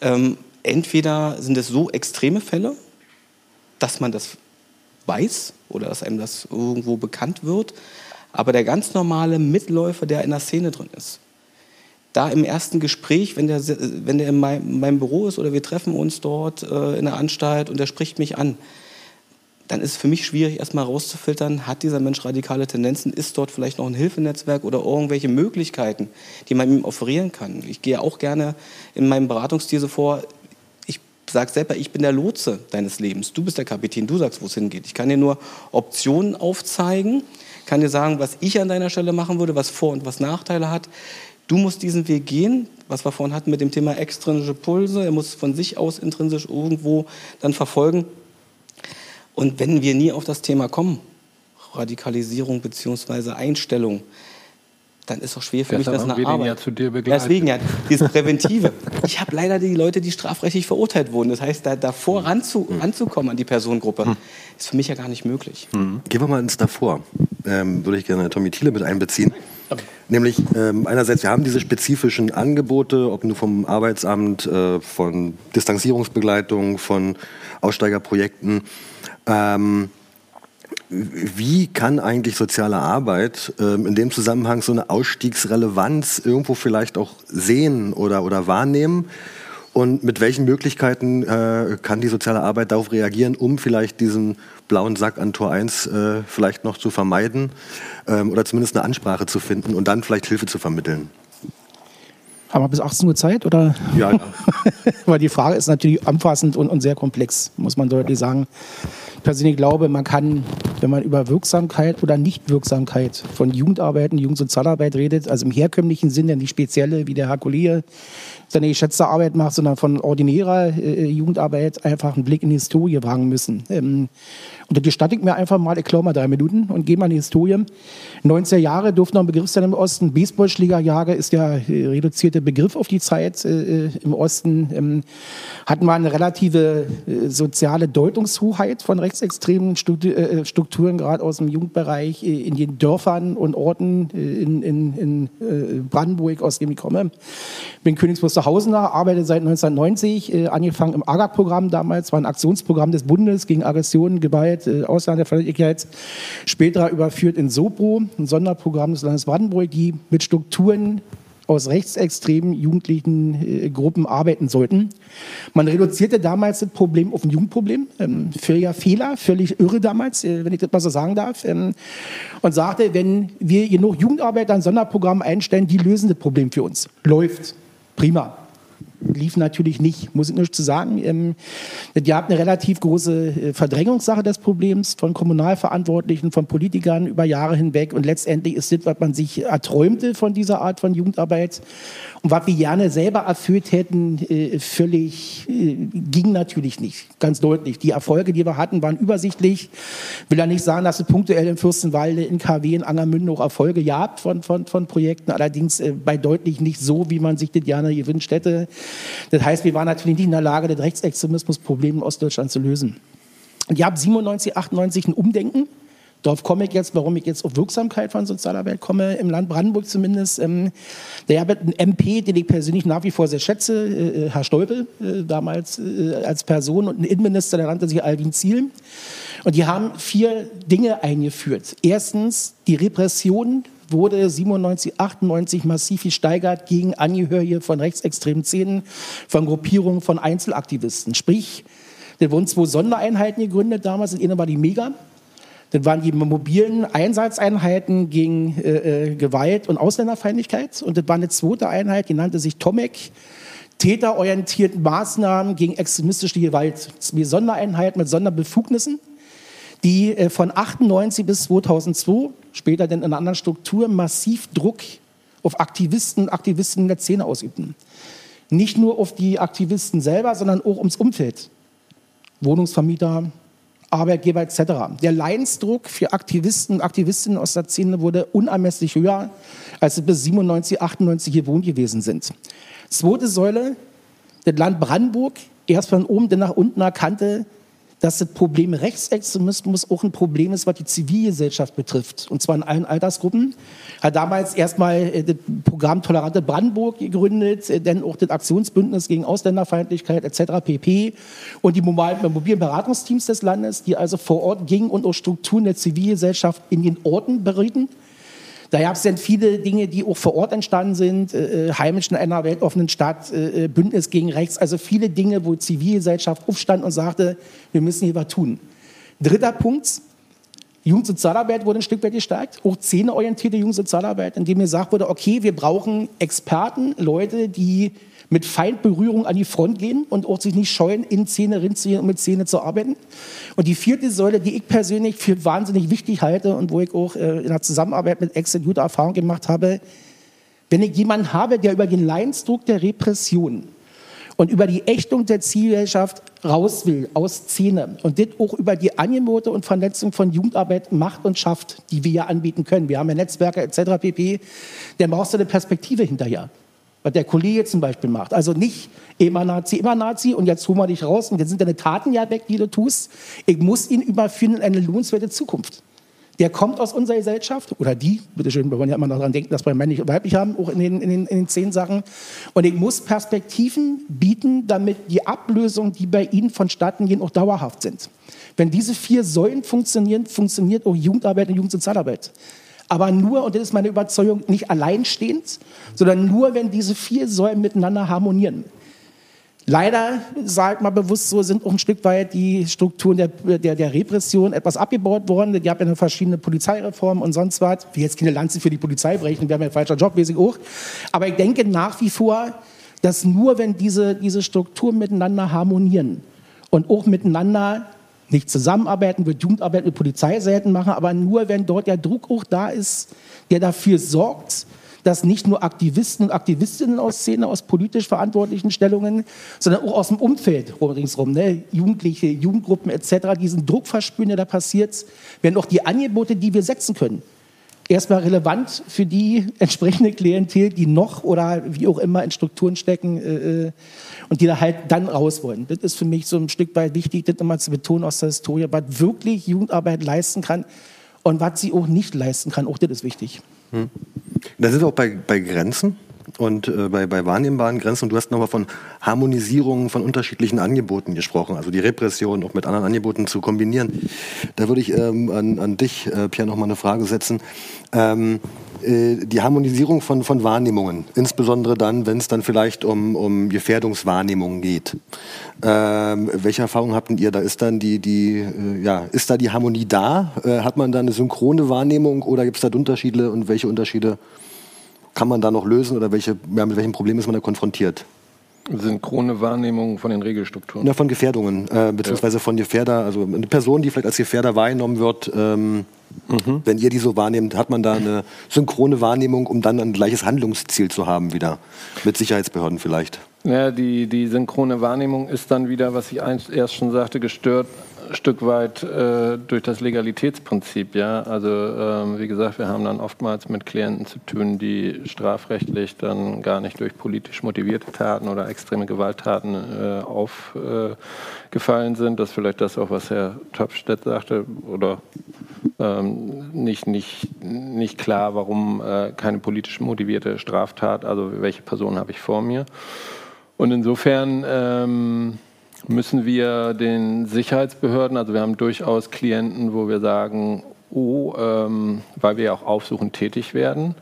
ähm, entweder sind es so extreme Fälle, dass man das weiß oder dass einem das irgendwo bekannt wird, aber der ganz normale Mitläufer, der in der Szene drin ist, da im ersten Gespräch, wenn der, wenn der in meinem Büro ist oder wir treffen uns dort äh, in der Anstalt und der spricht mich an, dann ist es für mich schwierig, erstmal rauszufiltern, hat dieser Mensch radikale Tendenzen, ist dort vielleicht noch ein Hilfenetzwerk oder irgendwelche Möglichkeiten, die man ihm offerieren kann. Ich gehe auch gerne in meinem Beratungsstil so vor, ich sage selber, ich bin der Lotse deines Lebens, du bist der Kapitän, du sagst, wo es hingeht. Ich kann dir nur Optionen aufzeigen, kann dir sagen, was ich an deiner Stelle machen würde, was Vor- und was Nachteile hat. Du musst diesen Weg gehen, was wir vorhin hatten mit dem Thema extrinsische Pulse. Er muss von sich aus intrinsisch irgendwo dann verfolgen. Und wenn wir nie auf das Thema kommen, Radikalisierung bzw. Einstellung, dann ist es auch schwer für Deshalb mich, das eine Arbeit. Ja zu dir Deswegen ja, dieses Präventive. ich habe leider die Leute, die strafrechtlich verurteilt wurden. Das heißt, da, davor hm. ranzu, hm. ranzukommen an die Personengruppe, hm. ist für mich ja gar nicht möglich.
Hm. Gehen wir mal ins davor. Ähm, würde ich gerne Tommy Thiele mit einbeziehen. Nämlich ähm, einerseits, wir haben diese spezifischen Angebote, ob nur vom Arbeitsamt, äh, von Distanzierungsbegleitung, von Aussteigerprojekten. Ähm, wie kann eigentlich soziale Arbeit ähm, in dem Zusammenhang so eine Ausstiegsrelevanz irgendwo vielleicht auch sehen oder, oder wahrnehmen? Und mit welchen Möglichkeiten äh, kann die soziale Arbeit darauf reagieren, um vielleicht diesen blauen Sack an Tor 1 äh, vielleicht noch zu vermeiden ähm, oder zumindest eine Ansprache zu finden und dann vielleicht Hilfe zu vermitteln?
Haben wir bis 18 Uhr Zeit? Oder? Ja, ja. Weil die Frage ist natürlich umfassend und, und sehr komplex, muss man deutlich sagen. Ich persönlich glaube, man kann, wenn man über Wirksamkeit oder Nichtwirksamkeit von Jugendarbeit und Jugendsozialarbeit redet, also im herkömmlichen Sinne, nicht spezielle, wie der Herr Kollega seine geschätzte Arbeit macht, sondern von ordinärer äh, Jugendarbeit einfach einen Blick in die Historie wagen müssen. Ähm, und da gestatte ich mir einfach mal, ich klaue mal drei Minuten und gehe mal in die Historie. 90er Jahre durfte noch ein Begriff sein im Osten. Baseballschlägerjahre ist der äh, reduzierte Begriff auf die Zeit äh, im Osten. Ähm, hatten wir eine relative äh, soziale Deutungshoheit von rechtsextremen Struktur, äh, Strukturen, gerade aus dem Jugendbereich, äh, in den Dörfern und Orten äh, in, in, in Brandenburg, aus dem ich komme. Bin Königs Wusterhausener, arbeite seit 1990, angefangen im AGAG-Programm damals, war ein Aktionsprogramm des Bundes gegen Aggressionen, Gewalt, äh, Ausländerfeindlichkeit, später überführt in SOPRO, ein Sonderprogramm des Landes Brandenburg, die mit Strukturen aus rechtsextremen jugendlichen äh, Gruppen arbeiten sollten. Man reduzierte damals das Problem auf ein Jugendproblem, ähm, völliger Fehler, völlig irre damals, äh, wenn ich das mal so sagen darf, ähm, und sagte, wenn wir genug Jugendarbeiter ein Sonderprogramm einstellen, die lösen das Problem für uns. Läuft. Prima lief natürlich nicht, muss ich nicht zu sagen. Ähm, ihr habt eine relativ große äh, Verdrängungssache des Problems von Kommunalverantwortlichen, von Politikern über Jahre hinweg und letztendlich ist das, was man sich erträumte von dieser Art von Jugendarbeit und was wir gerne selber erfüllt hätten, äh, völlig äh, ging natürlich nicht, ganz deutlich. Die Erfolge, die wir hatten, waren übersichtlich. Ich will ja nicht sagen, dass es punktuell in Fürstenwalde, in KW, in Angermünde auch Erfolge gab von, von, von Projekten, allerdings bei deutlich nicht so, wie man sich das gerne gewünscht hätte. Das heißt, wir waren natürlich nicht in der Lage, das Rechtsextremismusproblem in Ostdeutschland zu lösen. Und ihr habt 97, 98 ein Umdenken. Darauf komme ich jetzt, warum ich jetzt auf Wirksamkeit von Sozialarbeit komme, im Land Brandenburg zumindest. Ähm, der hat einen MP, den ich persönlich nach wie vor sehr schätze, äh, Herr Stolpe, äh, damals äh, als Person, und ein Innenminister, der nannte sich Alvin Ziel. Und die haben vier Dinge eingeführt. Erstens die Repression wurde 97, 98 massiv gesteigert gegen Angehörige von rechtsextremen Szenen, von Gruppierungen von Einzelaktivisten. Sprich, da wurden zwei Sondereinheiten gegründet damals. Das eine war die Mega. Das waren die mobilen Einsatzeinheiten gegen äh, äh, Gewalt und Ausländerfeindlichkeit. Und das war eine zweite Einheit, die nannte sich TOMEC. Täterorientierten Maßnahmen gegen extremistische Gewalt. Zwei Sondereinheiten mit Sonderbefugnissen die äh, von 98 bis 2002, später dann in einer anderen Struktur, massiv Druck auf Aktivisten, Aktivistinnen der Szene ausübten. Nicht nur auf die Aktivisten selber, sondern auch ums Umfeld. Wohnungsvermieter, Arbeitgeber etc. Der Leidensdruck für Aktivisten und Aktivistinnen aus der Szene wurde unermesslich höher, als sie bis 97, 98 gewohnt gewesen sind. Zweite Säule, das Land Brandenburg, erst von oben, dann nach unten erkannte, dass das Problem Rechtsextremismus auch ein Problem ist, was die Zivilgesellschaft betrifft. Und zwar in allen Altersgruppen. Hat damals erstmal äh, das Programm Tolerante Brandenburg gegründet, äh, dann auch das Aktionsbündnis gegen Ausländerfeindlichkeit etc. pp. Und die mobilen Beratungsteams des Landes, die also vor Ort gingen und auch Strukturen der Zivilgesellschaft in den Orten berieten. Da gab es dann viele Dinge, die auch vor Ort entstanden sind, äh, äh heimisch in einer weltoffenen Stadt, äh, äh, Bündnis gegen Rechts, also viele Dinge, wo Zivilgesellschaft aufstand und sagte, wir müssen hier was tun. Dritter Punkt, Jugendsozialarbeit wurde ein Stück weit gestärkt, auch zähneorientierte Jugendsozialarbeit, indem mir gesagt wurde, okay, wir brauchen Experten, Leute, die mit Feindberührung an die Front gehen und auch sich nicht scheuen, in Szene rinziehen um mit Szene zu arbeiten. Und die vierte Säule, die ich persönlich für wahnsinnig wichtig halte und wo ich auch äh, in der Zusammenarbeit mit Exit gute Erfahrung gemacht habe, wenn ich jemanden habe, der über den Leidensdruck der Repression und über die Ächtung der Zielgesellschaft raus will aus Szene und das auch über die Angebote und Vernetzung von Jugendarbeit macht und schafft, die wir ja anbieten können. Wir haben ja Netzwerke etc. pp. Dann brauchst du eine Perspektive hinterher was der Kollege zum Beispiel macht. Also nicht immer Nazi, immer Nazi und jetzt holen wir dich raus und jetzt sind deine Taten ja weg, die du tust. Ich muss ihn überführen in eine lohnenswerte Zukunft. Der kommt aus unserer Gesellschaft, oder die, bitteschön, wir wollen ja immer daran denken, dass wir männlich und weiblich haben, auch in den, in, den, in den zehn Sachen. Und ich muss Perspektiven bieten, damit die Ablösungen, die bei ihnen vonstatten gehen, auch dauerhaft sind. Wenn diese vier Säulen funktionieren, funktioniert auch Jugendarbeit und Jugendsozialarbeit aber nur, und das ist meine Überzeugung, nicht alleinstehend, sondern nur, wenn diese vier Säulen miteinander harmonieren. Leider, sagt mal bewusst so, sind auch ein Stück weit die Strukturen der, der, der Repression etwas abgebaut worden. Es gab ja verschiedene Polizeireformen und sonst was. Ich will jetzt keine Lanze für die Polizei brechen, wäre mir ein falscher Job, mäßig auch. Aber ich denke nach wie vor, dass nur wenn diese, diese Strukturen miteinander harmonieren und auch miteinander nicht zusammenarbeiten, wird Jugendarbeit mit Polizei selten machen, aber nur wenn dort der Druck auch da ist, der dafür sorgt, dass nicht nur Aktivisten und Aktivistinnen aus Szene, aus politisch verantwortlichen Stellungen, sondern auch aus dem Umfeld ringsherum, ne, Jugendliche, Jugendgruppen etc., diesen Druck verspüren, der da passiert, werden auch die Angebote, die wir setzen können, erstmal relevant für die entsprechende Klientel, die noch oder wie auch immer in Strukturen stecken, äh, äh und die da halt dann raus wollen. Das ist für mich so ein Stück weit wichtig, das nochmal zu betonen aus der Historie, was wirklich Jugendarbeit leisten kann und was sie auch nicht leisten kann. Auch das ist wichtig. Hm.
Da sind wir auch bei, bei Grenzen und äh, bei, bei wahrnehmbaren Grenzen. Und du hast nochmal von Harmonisierung von unterschiedlichen Angeboten gesprochen, also die Repression auch mit anderen Angeboten zu kombinieren. Da würde ich ähm, an, an dich, äh, Pierre, nochmal eine Frage setzen. Ähm, äh, die Harmonisierung von, von Wahrnehmungen, insbesondere dann, wenn es dann vielleicht um, um Gefährdungswahrnehmungen geht. Ähm, welche Erfahrungen habt ihr da? Ist dann die, die äh, ja, ist da die Harmonie da? Äh, hat man da eine synchrone Wahrnehmung oder gibt es da Unterschiede und welche Unterschiede kann man da noch lösen oder welche, ja, mit welchen Problemen ist man da konfrontiert?
Synchrone Wahrnehmung von den Regelstrukturen.
Ja, von Gefährdungen, äh, beziehungsweise ja. von Gefährder, also eine Person, die vielleicht als Gefährder wahrgenommen wird, ähm, mhm. wenn ihr die so wahrnehmt, hat man da eine synchrone Wahrnehmung, um dann ein gleiches Handlungsziel zu haben wieder, mit Sicherheitsbehörden vielleicht.
Ja, die, die synchrone Wahrnehmung ist dann wieder, was ich erst schon sagte, gestört Stück weit äh, durch das Legalitätsprinzip. Ja? Also ähm, wie gesagt, wir haben dann oftmals mit Klienten zu tun, die strafrechtlich dann gar nicht durch politisch motivierte Taten oder extreme Gewalttaten äh, aufgefallen äh, sind. Das ist vielleicht das auch, was Herr Topstedt sagte, oder ähm, nicht, nicht, nicht klar, warum äh, keine politisch motivierte Straftat, also welche Person habe ich vor mir. Und insofern ähm, müssen wir den Sicherheitsbehörden, also wir haben durchaus Klienten, wo wir sagen, oh, ähm, weil wir ja auch aufsuchend tätig werden,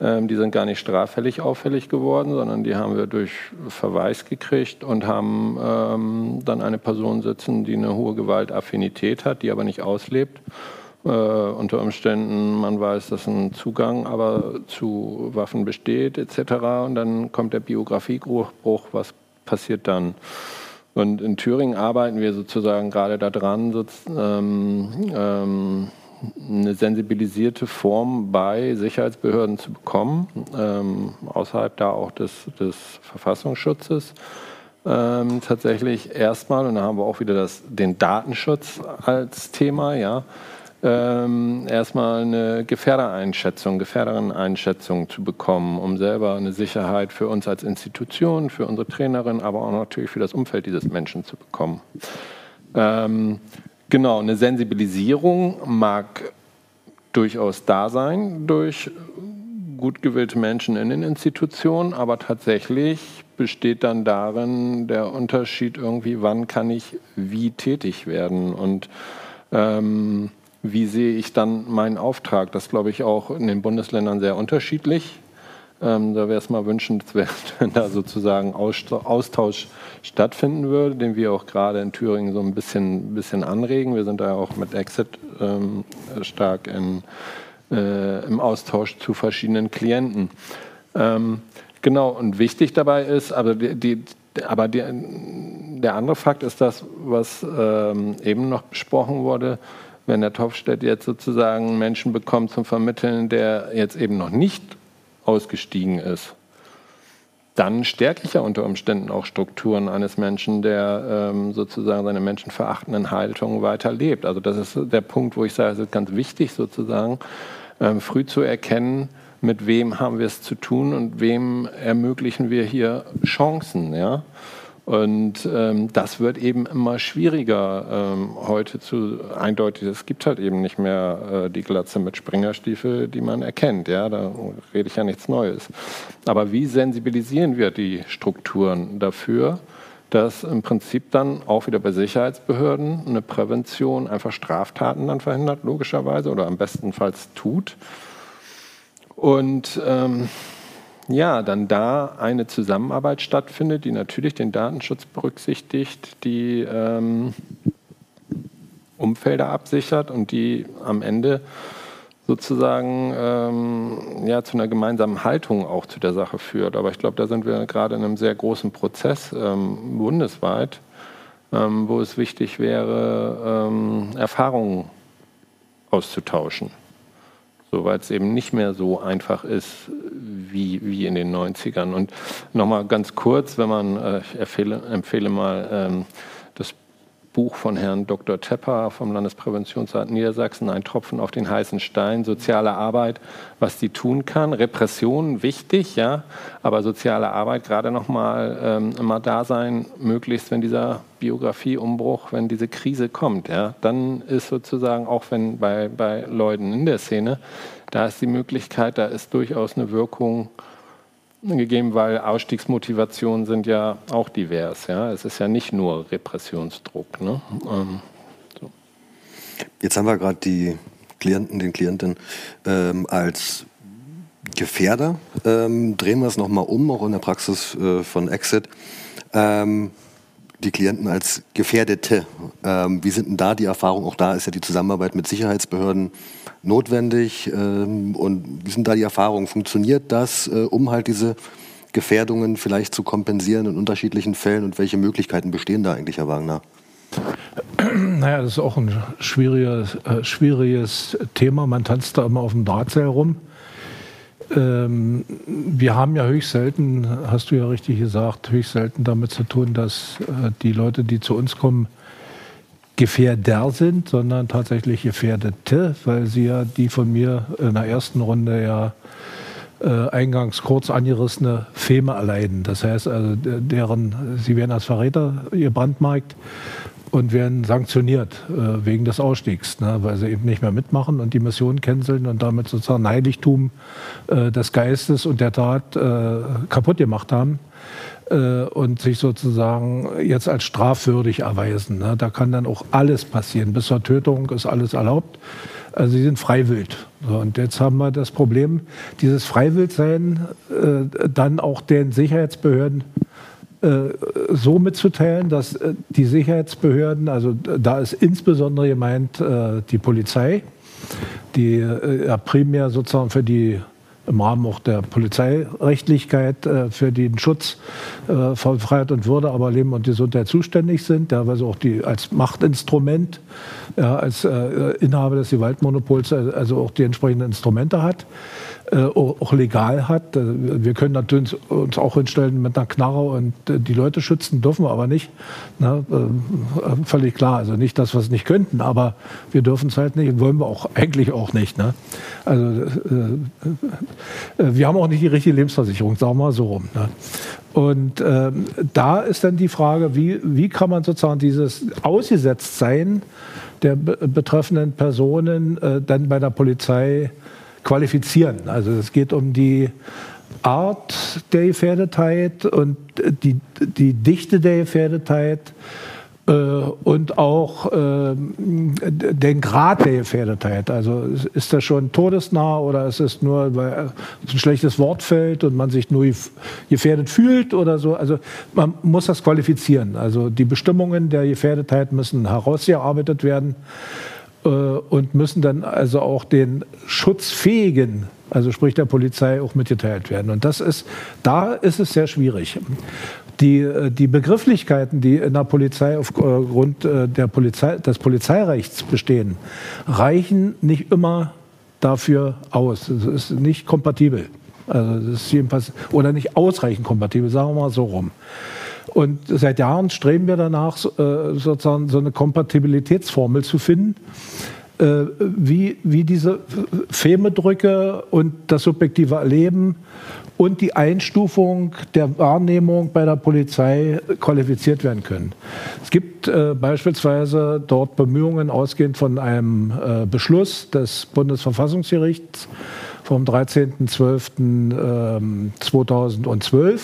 ähm, die sind gar nicht straffällig auffällig geworden, sondern die haben wir durch Verweis gekriegt und haben ähm, dann eine Person sitzen, die eine hohe Gewaltaffinität hat, die aber nicht auslebt. Äh, unter Umständen, man weiß, dass ein Zugang aber zu Waffen besteht etc. Und dann kommt der Biografiebruch, was passiert dann? Und in Thüringen arbeiten wir sozusagen gerade daran, so, ähm, ähm, eine sensibilisierte Form bei Sicherheitsbehörden zu bekommen, ähm, außerhalb da auch des, des Verfassungsschutzes. Ähm, tatsächlich erstmal, und da haben wir auch wieder das, den Datenschutz als Thema, ja, ähm, erstmal eine Gefährdereinschätzung, Gefährderin-Einschätzung zu bekommen, um selber eine Sicherheit für uns als Institution, für unsere Trainerin, aber auch natürlich für das Umfeld dieses Menschen zu bekommen. Ähm, genau, eine Sensibilisierung mag durchaus da sein durch gut gewählte Menschen in den Institutionen, aber tatsächlich besteht dann darin der Unterschied irgendwie, wann kann ich wie tätig werden und ähm, wie sehe ich dann meinen Auftrag. Das glaube ich auch in den Bundesländern sehr unterschiedlich. Ähm, da wäre es mal wünschenswert, wenn da sozusagen Austausch stattfinden würde, den wir auch gerade in Thüringen so ein bisschen, bisschen anregen. Wir sind da auch mit Exit ähm, stark in, äh, im Austausch zu verschiedenen Klienten. Ähm, genau, und wichtig dabei ist, aber, die, die, aber die, der andere Fakt ist das, was ähm, eben noch besprochen wurde, wenn der Topfstedt jetzt sozusagen Menschen bekommt zum Vermitteln, der jetzt eben noch nicht ausgestiegen ist, dann stärke ich ja unter Umständen auch Strukturen eines Menschen, der ähm, sozusagen seine menschenverachtenden Haltungen weiterlebt. Also das ist der Punkt, wo ich sage, es ist ganz wichtig sozusagen, ähm, früh zu erkennen, mit wem haben wir es zu tun und wem ermöglichen wir hier Chancen. Ja? Und ähm, das wird eben immer schwieriger ähm, heute zu eindeutig. Es gibt halt eben nicht mehr äh, die Glatze mit Springerstiefel, die man erkennt. Ja, da rede ich ja nichts Neues. Aber wie sensibilisieren wir die Strukturen dafür, dass im Prinzip dann auch wieder bei Sicherheitsbehörden eine Prävention einfach Straftaten dann verhindert, logischerweise, oder am bestenfalls tut? Und ähm, ja, dann da eine Zusammenarbeit stattfindet, die natürlich den Datenschutz berücksichtigt, die ähm, Umfelder absichert und die am Ende sozusagen ähm, ja, zu einer gemeinsamen Haltung auch zu der Sache führt. Aber ich glaube, da sind wir gerade in einem sehr großen Prozess ähm, bundesweit, ähm, wo es wichtig wäre, ähm, Erfahrungen auszutauschen. So, weil es eben nicht mehr so einfach ist, wie, wie in den 90ern. Und nochmal ganz kurz, wenn man, äh, ich empfehle, empfehle mal ähm, das Buch von Herrn Dr. Tepper vom Landespräventionsrat Niedersachsen, Ein Tropfen auf den heißen Stein, soziale Arbeit, was die tun kann. Repression wichtig, ja, aber soziale Arbeit gerade nochmal ähm, immer da sein, möglichst, wenn dieser Biografieumbruch, wenn diese Krise kommt, ja, dann ist sozusagen, auch wenn bei, bei Leuten in der Szene, da ist die Möglichkeit, da ist durchaus eine Wirkung gegeben, weil Ausstiegsmotivationen sind ja auch divers. Ja? Es ist ja nicht nur Repressionsdruck. Ne? Ähm,
so. Jetzt haben wir gerade die Klienten, den Klienten ähm, als Gefährder. Ähm, drehen wir es nochmal um, auch in der Praxis äh, von Exit. Ähm, die Klienten als Gefährdete. Ähm, wie sind denn da die Erfahrungen? Auch da ist ja die Zusammenarbeit mit Sicherheitsbehörden notwendig. Ähm, und wie sind da die Erfahrungen? Funktioniert das, äh, um halt diese Gefährdungen vielleicht zu kompensieren in unterschiedlichen Fällen? Und welche Möglichkeiten bestehen da eigentlich, Herr Wagner?
Naja, das ist auch ein schwieriges, äh, schwieriges Thema. Man tanzt da immer auf dem Drahtseil rum. Ähm, wir haben ja höchst selten, hast du ja richtig gesagt, höchst selten damit zu tun, dass äh, die Leute, die zu uns kommen, Gefährder sind, sondern tatsächlich Gefährdete, weil sie ja die von mir in der ersten Runde ja äh, eingangs kurz angerissene Feme erleiden. Das heißt also, deren, sie werden als Verräter gebrandmarkt und werden sanktioniert äh, wegen des Ausstiegs, ne, weil sie eben nicht mehr mitmachen und die Mission canceln und damit sozusagen Heiligtum äh, des Geistes und der Tat äh, kaputt gemacht haben äh, und sich sozusagen jetzt als strafwürdig erweisen. Ne. Da kann dann auch alles passieren. Bis zur Tötung ist alles erlaubt. Also sie sind freiwillig. So, und jetzt haben wir das Problem, dieses Freiwildsein äh, dann auch den Sicherheitsbehörden so mitzuteilen, dass äh, die Sicherheitsbehörden, also da ist insbesondere gemeint äh, die Polizei, die ja primär sozusagen für die im Rahmen auch der Polizeirechtlichkeit äh, für den Schutz äh, von Freiheit und Würde, aber Leben und Gesundheit zuständig sind, teilweise auch die als Machtinstrument, als äh, Inhaber des Gewaltmonopols, also auch die entsprechenden Instrumente hat. äh, auch legal hat. Äh, wir können natürlich uns auch hinstellen mit einer Knarre und äh, die Leute schützen, dürfen wir aber nicht. Ne? Äh, völlig klar. Also nicht das, was wir nicht könnten, aber wir dürfen es halt nicht, wollen wir auch eigentlich auch nicht. Ne? Also äh, äh, wir haben auch nicht die richtige Lebensversicherung, sagen wir mal so rum. Ne? Und ähm, da ist dann die Frage, wie, wie kann man sozusagen dieses Ausgesetztsein der betreffenden Personen äh, dann bei der Polizei qualifizieren. Also es geht um die Art der Gefährdetheit und die, die Dichte der Gefährdetheit äh, und auch äh, den Grad der Gefährdetheit. Also ist das schon todesnah oder ist es nur, weil ein schlechtes Wort fällt und man sich nur gefährdet fühlt oder so. Also man muss das qualifizieren. Also die Bestimmungen der Gefährdetheit müssen herausgearbeitet werden und müssen dann also auch den schutzfähigen also sprich der Polizei auch mitgeteilt werden. Und das ist, da ist es sehr schwierig die, äh, die Begrifflichkeiten, die in der Polizei aufgrund äh, der Polizei, des Polizeirechts bestehen, reichen nicht immer dafür aus. Es ist nicht kompatibel. Also das ist jedenfalls, oder nicht ausreichend kompatibel, sagen wir mal so rum. Und seit Jahren streben wir danach, äh, sozusagen so eine Kompatibilitätsformel zu finden, wie, wie diese Femedrücke und das subjektive Erleben und die Einstufung der Wahrnehmung bei der Polizei qualifiziert werden können. Es gibt äh, beispielsweise dort Bemühungen ausgehend von einem äh, Beschluss des Bundesverfassungsgerichts vom 13.12.2012 äh,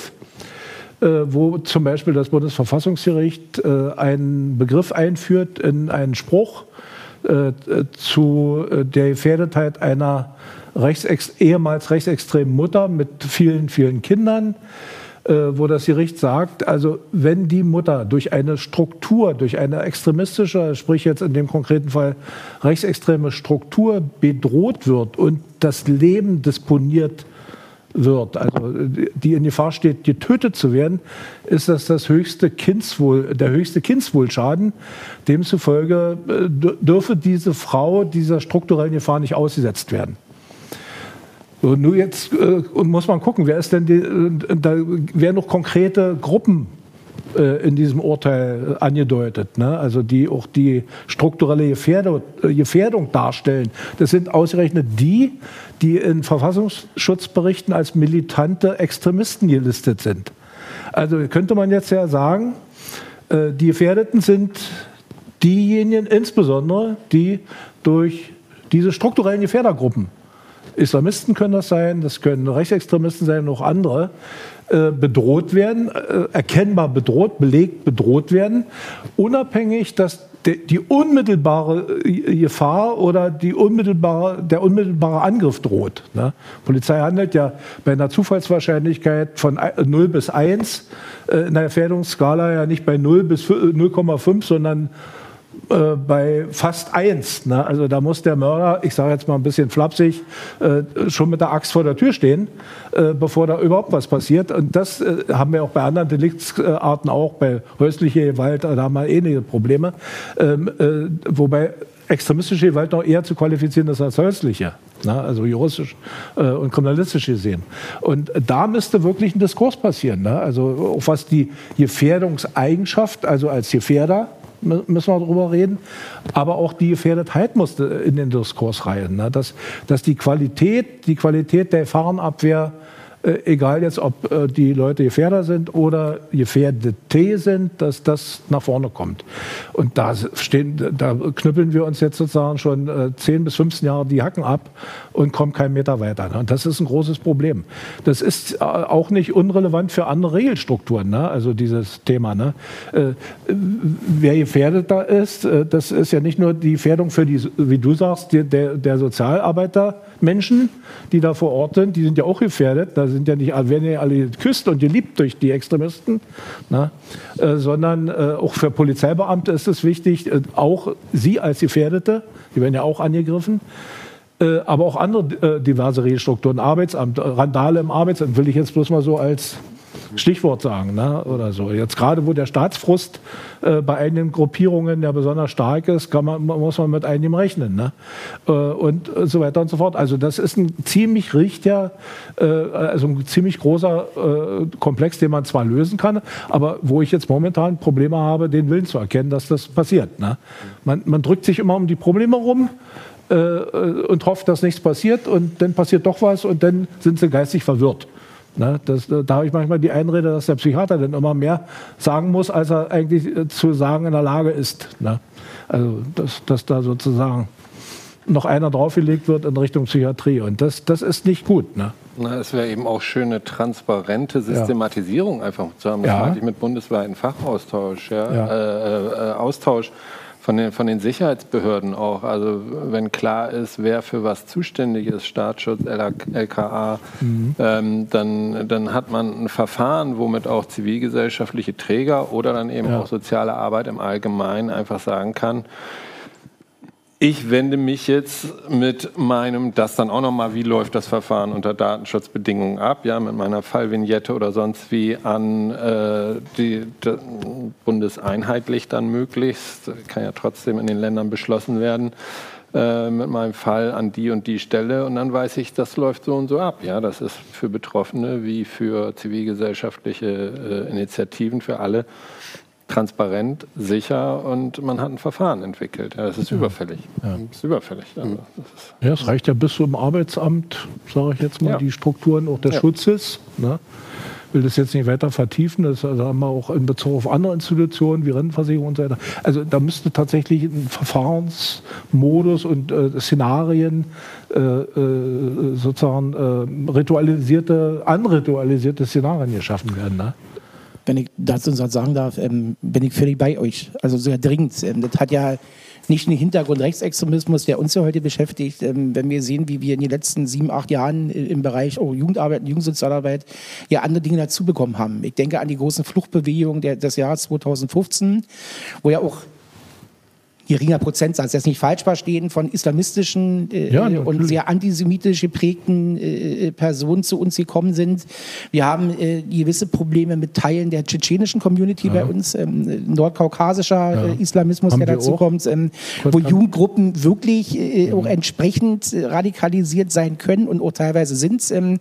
wo zum Beispiel das Bundesverfassungsgericht äh, einen Begriff einführt in einen Spruch äh, zu äh, der Gefährdetheit einer rechtsex ehemals rechtsextremen Mutter mit vielen, vielen Kindern, äh, wo das Gericht sagt, also wenn die Mutter durch eine Struktur, durch eine extremistische, sprich jetzt in dem konkreten Fall rechtsextreme Struktur bedroht wird und das Leben disponiert wird, also die in Gefahr steht, getötet zu werden, ist das das höchste Kindswohl, der höchste Kindswohlschaden. Demzufolge äh, dürfe diese Frau dieser strukturellen Gefahr nicht ausgesetzt werden. So, nur jetzt äh, muss man gucken, wer ist denn die, äh, da werden noch konkrete Gruppen in diesem Urteil angedeutet, ne? also die auch die strukturelle Gefährdung, äh, Gefährdung darstellen. Das sind ausgerechnet die, die in Verfassungsschutzberichten als militante Extremisten gelistet sind. Also könnte man jetzt ja sagen, äh, die Gefährdeten sind diejenigen insbesondere, die durch diese strukturellen Gefährdergruppen Islamisten können das sein, das können Rechtsextremisten sein und auch andere, äh, bedroht werden, äh, erkennbar bedroht, belegt bedroht werden, unabhängig, dass die unmittelbare äh, Gefahr oder die unmittelbare, der unmittelbare Angriff droht. Ne? Polizei handelt ja bei einer Zufallswahrscheinlichkeit von 0 bis 1 in der Gefährdungsskala ja nicht bei 0 bis 0,5, sondern äh, bei fast eins. Ne? Also da muss der Mörder, ich sage jetzt mal ein bisschen flapsig, äh, schon mit der Axt vor der Tür stehen, äh, bevor da überhaupt was passiert. Und das äh, haben wir auch bei anderen Deliktsarten auch, bei häuslicher Gewalt, da haben wir ähnliche Probleme. Ähm, äh, wobei extremistische Gewalt noch eher zu qualifizieren ist als häusliche. Ne? also juristisch äh, und kriminalistisch gesehen. Und da müsste wirklich ein Diskurs passieren. Ne? Also auch was die Gefährdungseigenschaft, also als Gefährder, müssen wir darüber reden. Aber auch die Gefährdetheit musste in den Diskurs rein. Ne? Dass, dass die Qualität, die Qualität der Gefahrenabwehr äh, egal jetzt, ob äh, die Leute Gefährder sind oder Gefährdete sind, dass das nach vorne kommt. Und da, stehen, da knüppeln wir uns jetzt sozusagen schon äh, 10 bis 15 Jahre die Hacken ab und kommen keinen Meter weiter. Ne? Und das ist ein großes Problem. Das ist äh, auch nicht unrelevant für andere Regelstrukturen, ne? also dieses Thema. Ne? Äh, wer gefährdet da ist, äh, das ist ja nicht nur die Gefährdung für die, wie du sagst, der, der Sozialarbeiter, Menschen, die da vor Ort sind, die sind ja auch gefährdet. Da sind ja nicht, werden ja alle geküsst und geliebt durch die Extremisten, na, äh, sondern äh, auch für Polizeibeamte ist es wichtig, äh, auch sie als Gefährdete, die werden ja auch angegriffen, äh, aber auch andere äh, diverse Regelstrukturen, Arbeitsamt, Randale im Arbeitsamt will ich jetzt bloß mal so als Stichwort sagen ne? oder so. Jetzt gerade, wo der Staatsfrust äh, bei einigen Gruppierungen ja besonders stark ist, man, muss man mit einigen rechnen. Ne? Äh, und so weiter und so fort. Also das ist ein ziemlich richtiger, äh, also ein ziemlich großer äh, Komplex, den man zwar lösen kann, aber wo ich jetzt momentan Probleme habe, den Willen zu erkennen, dass das passiert. Ne? Man, man drückt sich immer um die Probleme rum äh, und hofft, dass nichts passiert und dann passiert doch was und dann sind sie geistig verwirrt. Ne? Das, da habe ich manchmal die Einrede, dass der Psychiater dann immer mehr sagen muss, als er eigentlich äh, zu sagen in der Lage ist. Ne? Also, dass, dass da sozusagen noch einer draufgelegt wird in Richtung Psychiatrie. Und das, das ist nicht gut. Ne?
Na, es wäre eben auch schöne, transparente Systematisierung ja. einfach zu haben. Das ja. meinte ich mit bundesweiten Fachaustausch. Ja? ja. Äh, äh, Austausch von den, von den Sicherheitsbehörden auch. Also wenn klar ist, wer für was zuständig ist, Staatsschutz, LKA, mhm. ähm, dann, dann hat man ein Verfahren, womit auch zivilgesellschaftliche Ja. oder dann eben auch soziale Arbeit im Allgemeinen einfach sagen kann, ich wende mich jetzt mit meinem, das dann auch nochmal, wie läuft das Verfahren unter Datenschutzbedingungen ab, ja, mit meiner Fallvignette oder sonst wie an äh, die, die, bundeseinheitlich dann möglichst, kann ja trotzdem in den Ländern beschlossen werden, äh, mit meinem Fall an die und die Stelle. Und dann weiß ich, das läuft so und so ab. Ja, das ist für Betroffene wie für zivilgesellschaftliche äh, Initiativen, für alle transparent, sicher und man hat ein Verfahren entwickelt. Ja, das ist ja. überfällig. Ja. Das ist überfällig. Also,
ist ja, es reicht ja bis zum Arbeitsamt, sage ich jetzt mal, ja. die Strukturen auch des Schutzes. Ne? will das jetzt nicht weiter vertiefen. Das haben wir auch in Bezug auf andere Institutionen wie Rentenversicherung und so weiter. Also da müsste tatsächlich ein Verfahrensmodus und äh, Szenarien äh, äh, sozusagen äh, ritualisierte, anritualisierte Szenarien geschaffen werden. Ne?
Wenn ich dazu sagen darf, ähm, bin ich völlig bei euch. Also sehr dringend. Ähm, das hat ja nicht nur Hintergrund Rechtsextremismus, der uns ja heute beschäftigt. Ähm, wenn wir sehen, wie wir in den letzten sieben, acht Jahren im Bereich oh, Jugendarbeit und Jugendsozialarbeit ja andere Dinge dazu bekommen haben. Ich denke an die großen Fluchtbewegungen des Jahres 2015, wo ja auch geringer Prozentsatz, jetzt nicht falsch verstehen, von islamistischen äh, ja, und sehr antisemitisch geprägten äh, Personen zu uns gekommen sind. Wir haben äh, gewisse Probleme mit Teilen der tschetschenischen Community ja. bei uns, ähm, nordkaukasischer ja. Äh, Islamismus, haben der dazu kommt, ähm, wo Jugendgruppen wirklich äh, auch entsprechend radikalisiert sein können und auch teilweise sind, ähm,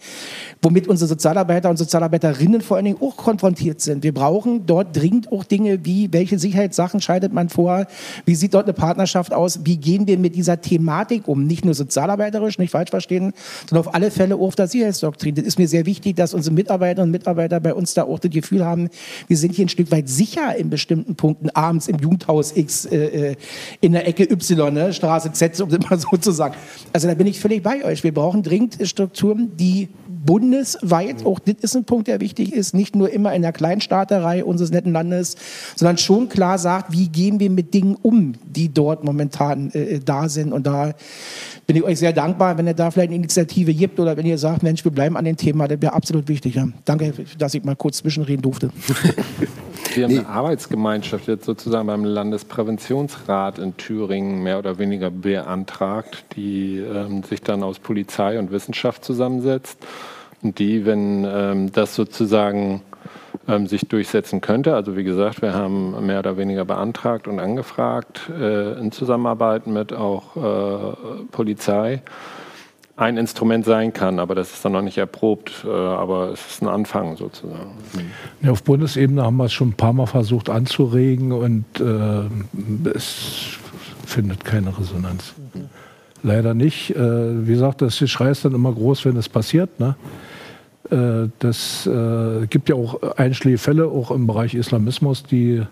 womit unsere Sozialarbeiter und Sozialarbeiterinnen vor allen Dingen auch konfrontiert sind. Wir brauchen dort dringend auch Dinge wie, welche Sicherheitssachen scheidet man vor, wie sieht dort eine Partnerschaft aus? Wie gehen wir mit dieser Thematik um? Nicht nur sozialarbeiterisch, nicht falsch verstehen, sondern auf alle Fälle auch auf der Sicherheitsdoktrin. Das ist mir sehr wichtig, dass unsere Mitarbeiterinnen und Mitarbeiter bei uns da auch das Gefühl haben, wir sind hier ein Stück weit sicher in bestimmten Punkten, abends im Jugendhaus X, äh, äh in der Ecke Y, ne? Straße Z, um das mal so zu sagen. Also da bin ich völlig bei euch. Wir brauchen dringend Strukturen, die bundesweit, auch das ist ein Punkt, der wichtig ist, nicht nur immer in der Kleinstaaterei unseres netten Landes, sondern schon klar sagt, wie gehen wir mit Dingen um, die dort momentan äh, da sind. Und da bin ich euch sehr dankbar, wenn ihr da vielleicht eine Initiative gibt oder wenn ihr sagt, Mensch, wir bleiben an dem Thema, das wäre absolut wichtig. Ja. Danke, dass ich mal kurz zwischenreden durfte.
Wir haben eine Arbeitsgemeinschaft jetzt sozusagen beim Landespräventionsrat in Thüringen mehr oder weniger beantragt, die ähm, sich dann aus Polizei und Wissenschaft zusammensetzt und die, wenn ähm, das sozusagen ähm, sich durchsetzen könnte. Also wie gesagt, wir haben mehr oder weniger beantragt und angefragt äh, in Zusammenarbeit mit auch äh, Polizei ein Instrument sein kann, aber das ist dann noch nicht erprobt, äh, aber es ist ein Anfang sozusagen.
Ja, auf Bundesebene haben wir es schon ein paar Mal versucht anzuregen und äh, es findet keine Resonanz. Mhm. Leider nicht. Äh, wie gesagt, das Geschrei ist dann immer groß, wenn es passiert. Ne? Äh, das äh, gibt ja auch einschlägige Fälle, auch im Bereich Islamismus, die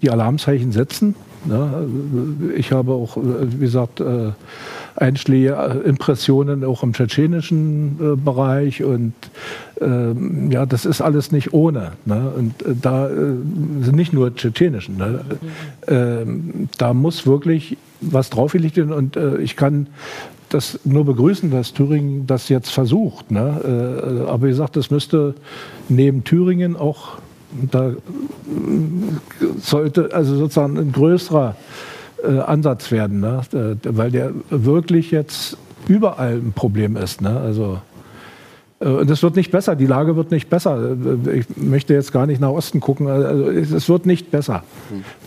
die Alarmzeichen setzen. Ne? Ich habe auch, äh, wie gesagt, äh, einschlägige äh, Impressionen auch im tschetschenischen äh, Bereich und ähm, ja, das ist alles nicht ohne. Ne? Und da sind nicht nur tschetschenischen. Ne? Ähm, da muss wirklich was draufgelegt werden und ich kann das nur begrüßen, dass Thüringen das jetzt versucht. Ne? Äh, aber wie gesagt, das müsste neben Thüringen auch, da sollte also sozusagen ein größerer äh, Ansatz werden, ne? Äh, weil der wirklich jetzt überall ein Problem ist. Ne? Also äh, und es wird nicht besser, die Lage wird nicht besser. Ich möchte jetzt gar nicht nach Osten gucken, also es wird nicht besser.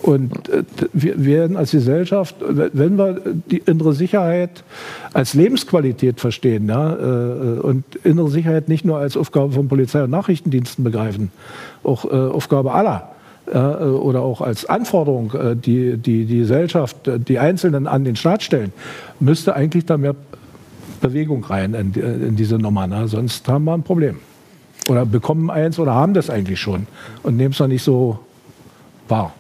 Und äh, wir werden als Gesellschaft, wenn wir die innere Sicherheit als Lebensqualität verstehen ja, und innere Sicherheit nicht nur als Aufgabe von Polizei und Nachrichtendiensten begreifen, auch Aufgabe aller, oder auch als Anforderung, die, die die Gesellschaft, die Einzelnen an den Staat stellen, müsste eigentlich da mehr Bewegung rein in, in diese Nummer. Ne? Sonst haben wir ein Problem. oder bekommen eins oder haben das eigentlich schon und nehmen es noch nicht so wahr.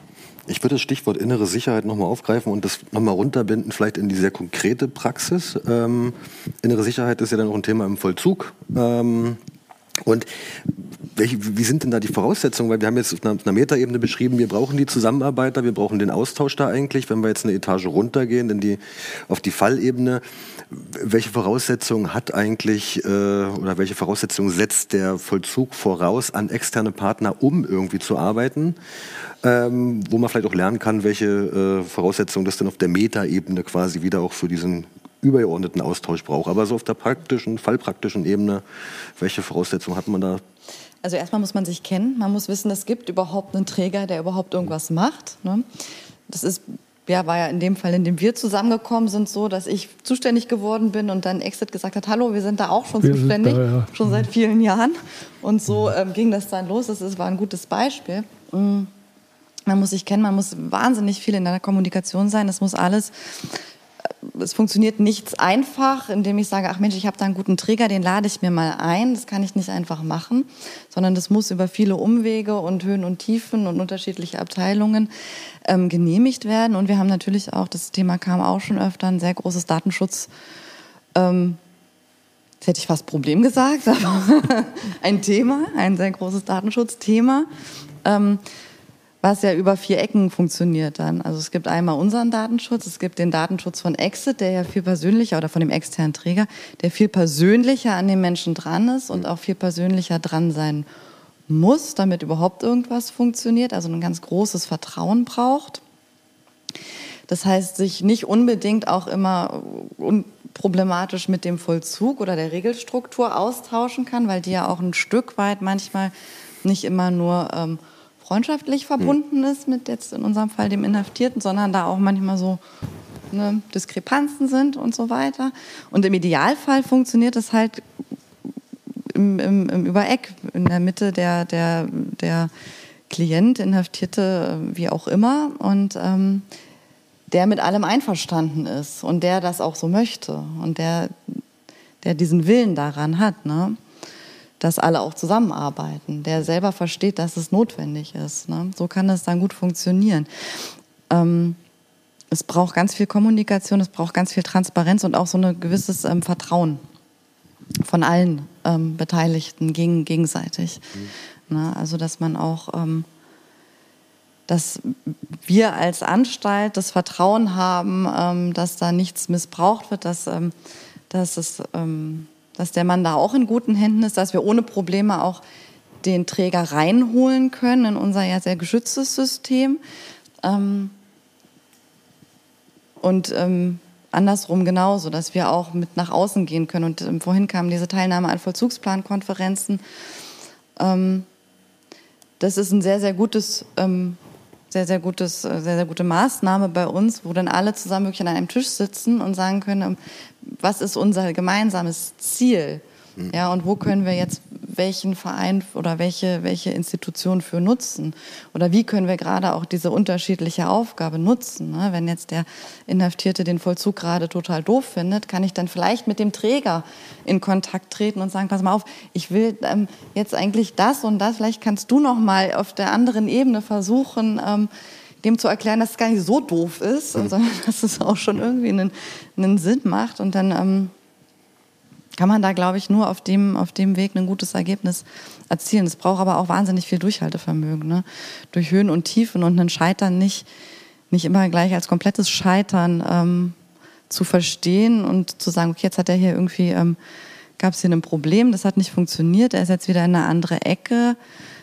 Ich würde das Stichwort innere Sicherheit nochmal aufgreifen und das nochmal runterbinden, vielleicht in die sehr konkrete Praxis. Ähm, innere Sicherheit ist ja dann auch ein Thema im Vollzug. Ähm, und welche, wie sind denn da die Voraussetzungen? Weil wir haben jetzt auf einer, einer Metaebene beschrieben, wir brauchen die Zusammenarbeiter, wir brauchen den Austausch da eigentlich. Wenn wir jetzt eine Etage runtergehen, in die, auf die Fallebene, welche Voraussetzungen hat eigentlich äh, oder welche Voraussetzungen setzt der Vollzug voraus an externe Partner, um irgendwie zu arbeiten? Ähm, wo man vielleicht auch lernen kann, welche äh, Voraussetzungen das dann auf der Metaebene quasi wieder auch für diesen übergeordneten Austausch braucht. Aber so auf der praktischen, fallpraktischen Ebene, welche Voraussetzungen hat man da?
Also erstmal muss man sich kennen. Man muss wissen, es gibt überhaupt einen Träger, der überhaupt irgendwas macht. Ne? Das ist ja, war ja in dem Fall, in dem wir zusammengekommen sind, so, dass ich zuständig geworden bin und dann Exit gesagt hat, hallo, wir sind da auch schon wir zuständig, da, ja. schon seit vielen Jahren. Und so ähm, ging das dann los. Das ist, war ein gutes Beispiel. Mm. Man muss sich kennen, man muss wahnsinnig viel in der Kommunikation sein. Das muss alles es funktioniert nichts einfach, indem ich sage, ach Mensch, ich habe da einen guten Träger, den lade ich mir mal ein. Das kann ich nicht einfach machen, sondern das muss über viele Umwege und Höhen und Tiefen und unterschiedliche Abteilungen ähm, genehmigt werden. Und wir haben natürlich auch, das Thema kam auch schon öfter, ein sehr großes Datenschutz. Ähm, Jetzt hätte ich fast Problem gesagt, aber ein Thema, ein sehr großes Datenschutzthema. Ähm, was ja über vier Ecken funktioniert dann. Also es gibt einmal unseren Datenschutz, es gibt den Datenschutz von Exit, der ja viel persönlicher oder von dem externen Träger, der viel persönlicher an den Menschen dran ist und auch viel persönlicher dran sein muss, damit überhaupt irgendwas funktioniert, also ein ganz großes Vertrauen braucht. Das heißt, sich nicht unbedingt auch immer unproblematisch mit dem Vollzug oder der Regelstruktur austauschen kann, weil die ja auch ein Stück weit manchmal nicht immer nur ähm, freundschaftlich verbunden ist mit jetzt in unserem Fall dem Inhaftierten, sondern da auch manchmal so ne, Diskrepanzen sind und so weiter. Und im Idealfall funktioniert es halt im, im, im Übereck, in der Mitte der, der, der Klient, Inhaftierte, wie auch immer. Und ähm, der mit allem einverstanden ist und der das auch so möchte und der, der diesen Willen daran hat. Ne? Dass alle auch zusammenarbeiten, der selber versteht, dass es notwendig ist. Ne? So kann es dann gut funktionieren. Ähm, es braucht ganz viel Kommunikation, es braucht ganz viel Transparenz und auch so ein gewisses ähm, Vertrauen von allen ähm, Beteiligten gegen, gegenseitig. Mhm. Ne? Also dass man auch, ähm, dass wir als Anstalt das Vertrauen haben, ähm, dass da nichts missbraucht wird, dass, ähm, dass es dass der Mann da auch in guten Händen ist, dass wir ohne Probleme auch den Träger reinholen können in unser ja sehr geschütztes System. Ähm, und ähm, andersrum genauso, dass wir auch mit nach außen gehen können. Und ähm, vorhin kam diese Teilnahme an Vollzugsplankonferenzen. Ähm, das ist ein sehr, sehr gutes ähm, sehr, sehr, gutes, äh, sehr, sehr gute Maßnahme bei uns, wo dann alle zusammen wirklich an einem Tisch sitzen und sagen können, ähm, was ist unser gemeinsames Ziel? Mhm. Ja, und wo können wir jetzt welchen Verein oder welche, welche Institution für nutzen? Oder wie können wir gerade auch diese unterschiedliche Aufgabe nutzen? Ne? Wenn jetzt der Inhaftierte den Vollzug gerade total doof findet, kann ich dann vielleicht mit dem Träger in Kontakt treten und sagen, pass mal auf, ich will ähm, jetzt eigentlich das und das, vielleicht kannst du noch mal auf der anderen Ebene versuchen, ähm, dem zu erklären, dass es gar nicht so doof ist, mhm. sondern dass es auch schon irgendwie einen, einen Sinn macht. Und dann ähm, kann man da, glaube ich, nur auf dem, auf dem Weg ein gutes Ergebnis erzielen. Es braucht aber auch wahnsinnig viel Durchhaltevermögen. Ne? Durch Höhen und Tiefen und ein Scheitern nicht, nicht immer gleich als komplettes Scheitern ähm, zu verstehen und zu sagen, okay, jetzt hat er hier irgendwie, ähm, gab es hier ein Problem, das hat nicht funktioniert, er ist jetzt wieder in eine andere Ecke.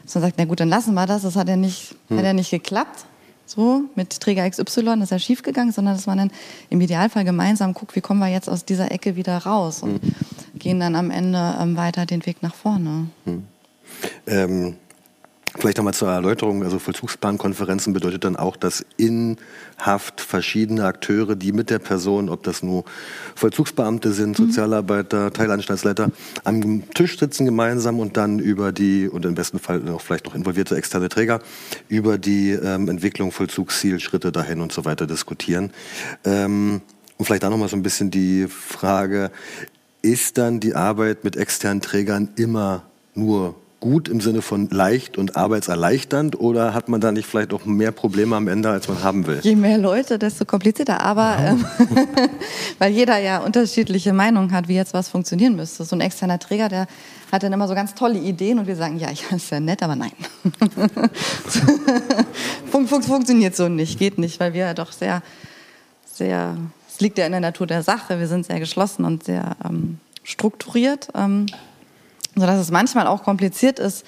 Dass man sagt, na gut, dann lassen wir das, das hat ja nicht, hm. hat ja nicht geklappt so mit Träger XY, das ist ja schiefgegangen, sondern dass man dann im Idealfall gemeinsam guckt, wie kommen wir jetzt aus dieser Ecke wieder raus und mhm. gehen dann am Ende ähm, weiter den Weg nach vorne. Mhm.
Ähm, Vielleicht nochmal zur Erläuterung, also Vollzugsplankonferenzen bedeutet dann auch, dass in Haft verschiedene Akteure, die mit der Person, ob das nur Vollzugsbeamte sind, mhm. Sozialarbeiter, Teilanstaltsleiter, am Tisch sitzen gemeinsam und dann über die, und im besten Fall auch vielleicht noch involvierte externe Träger, über die ähm, Entwicklung, Vollzugszielschritte dahin und so weiter diskutieren. Ähm, und vielleicht da nochmal so ein bisschen die Frage, ist dann die Arbeit mit externen Trägern immer nur gut im Sinne von leicht und arbeitserleichternd oder hat man da nicht vielleicht auch mehr Probleme am Ende, als man haben will?
Je mehr Leute, desto komplizierter. Aber ähm, weil jeder ja unterschiedliche Meinungen hat, wie jetzt was funktionieren müsste. So ein externer Träger, der hat dann immer so ganz tolle Ideen und wir sagen, ja, ja ist ja nett, aber nein. Fun fun funktioniert so nicht, geht nicht, weil wir ja doch sehr, sehr, es liegt ja in der Natur der Sache, wir sind sehr geschlossen und sehr ähm, strukturiert. Ähm, sodass es manchmal auch kompliziert ist,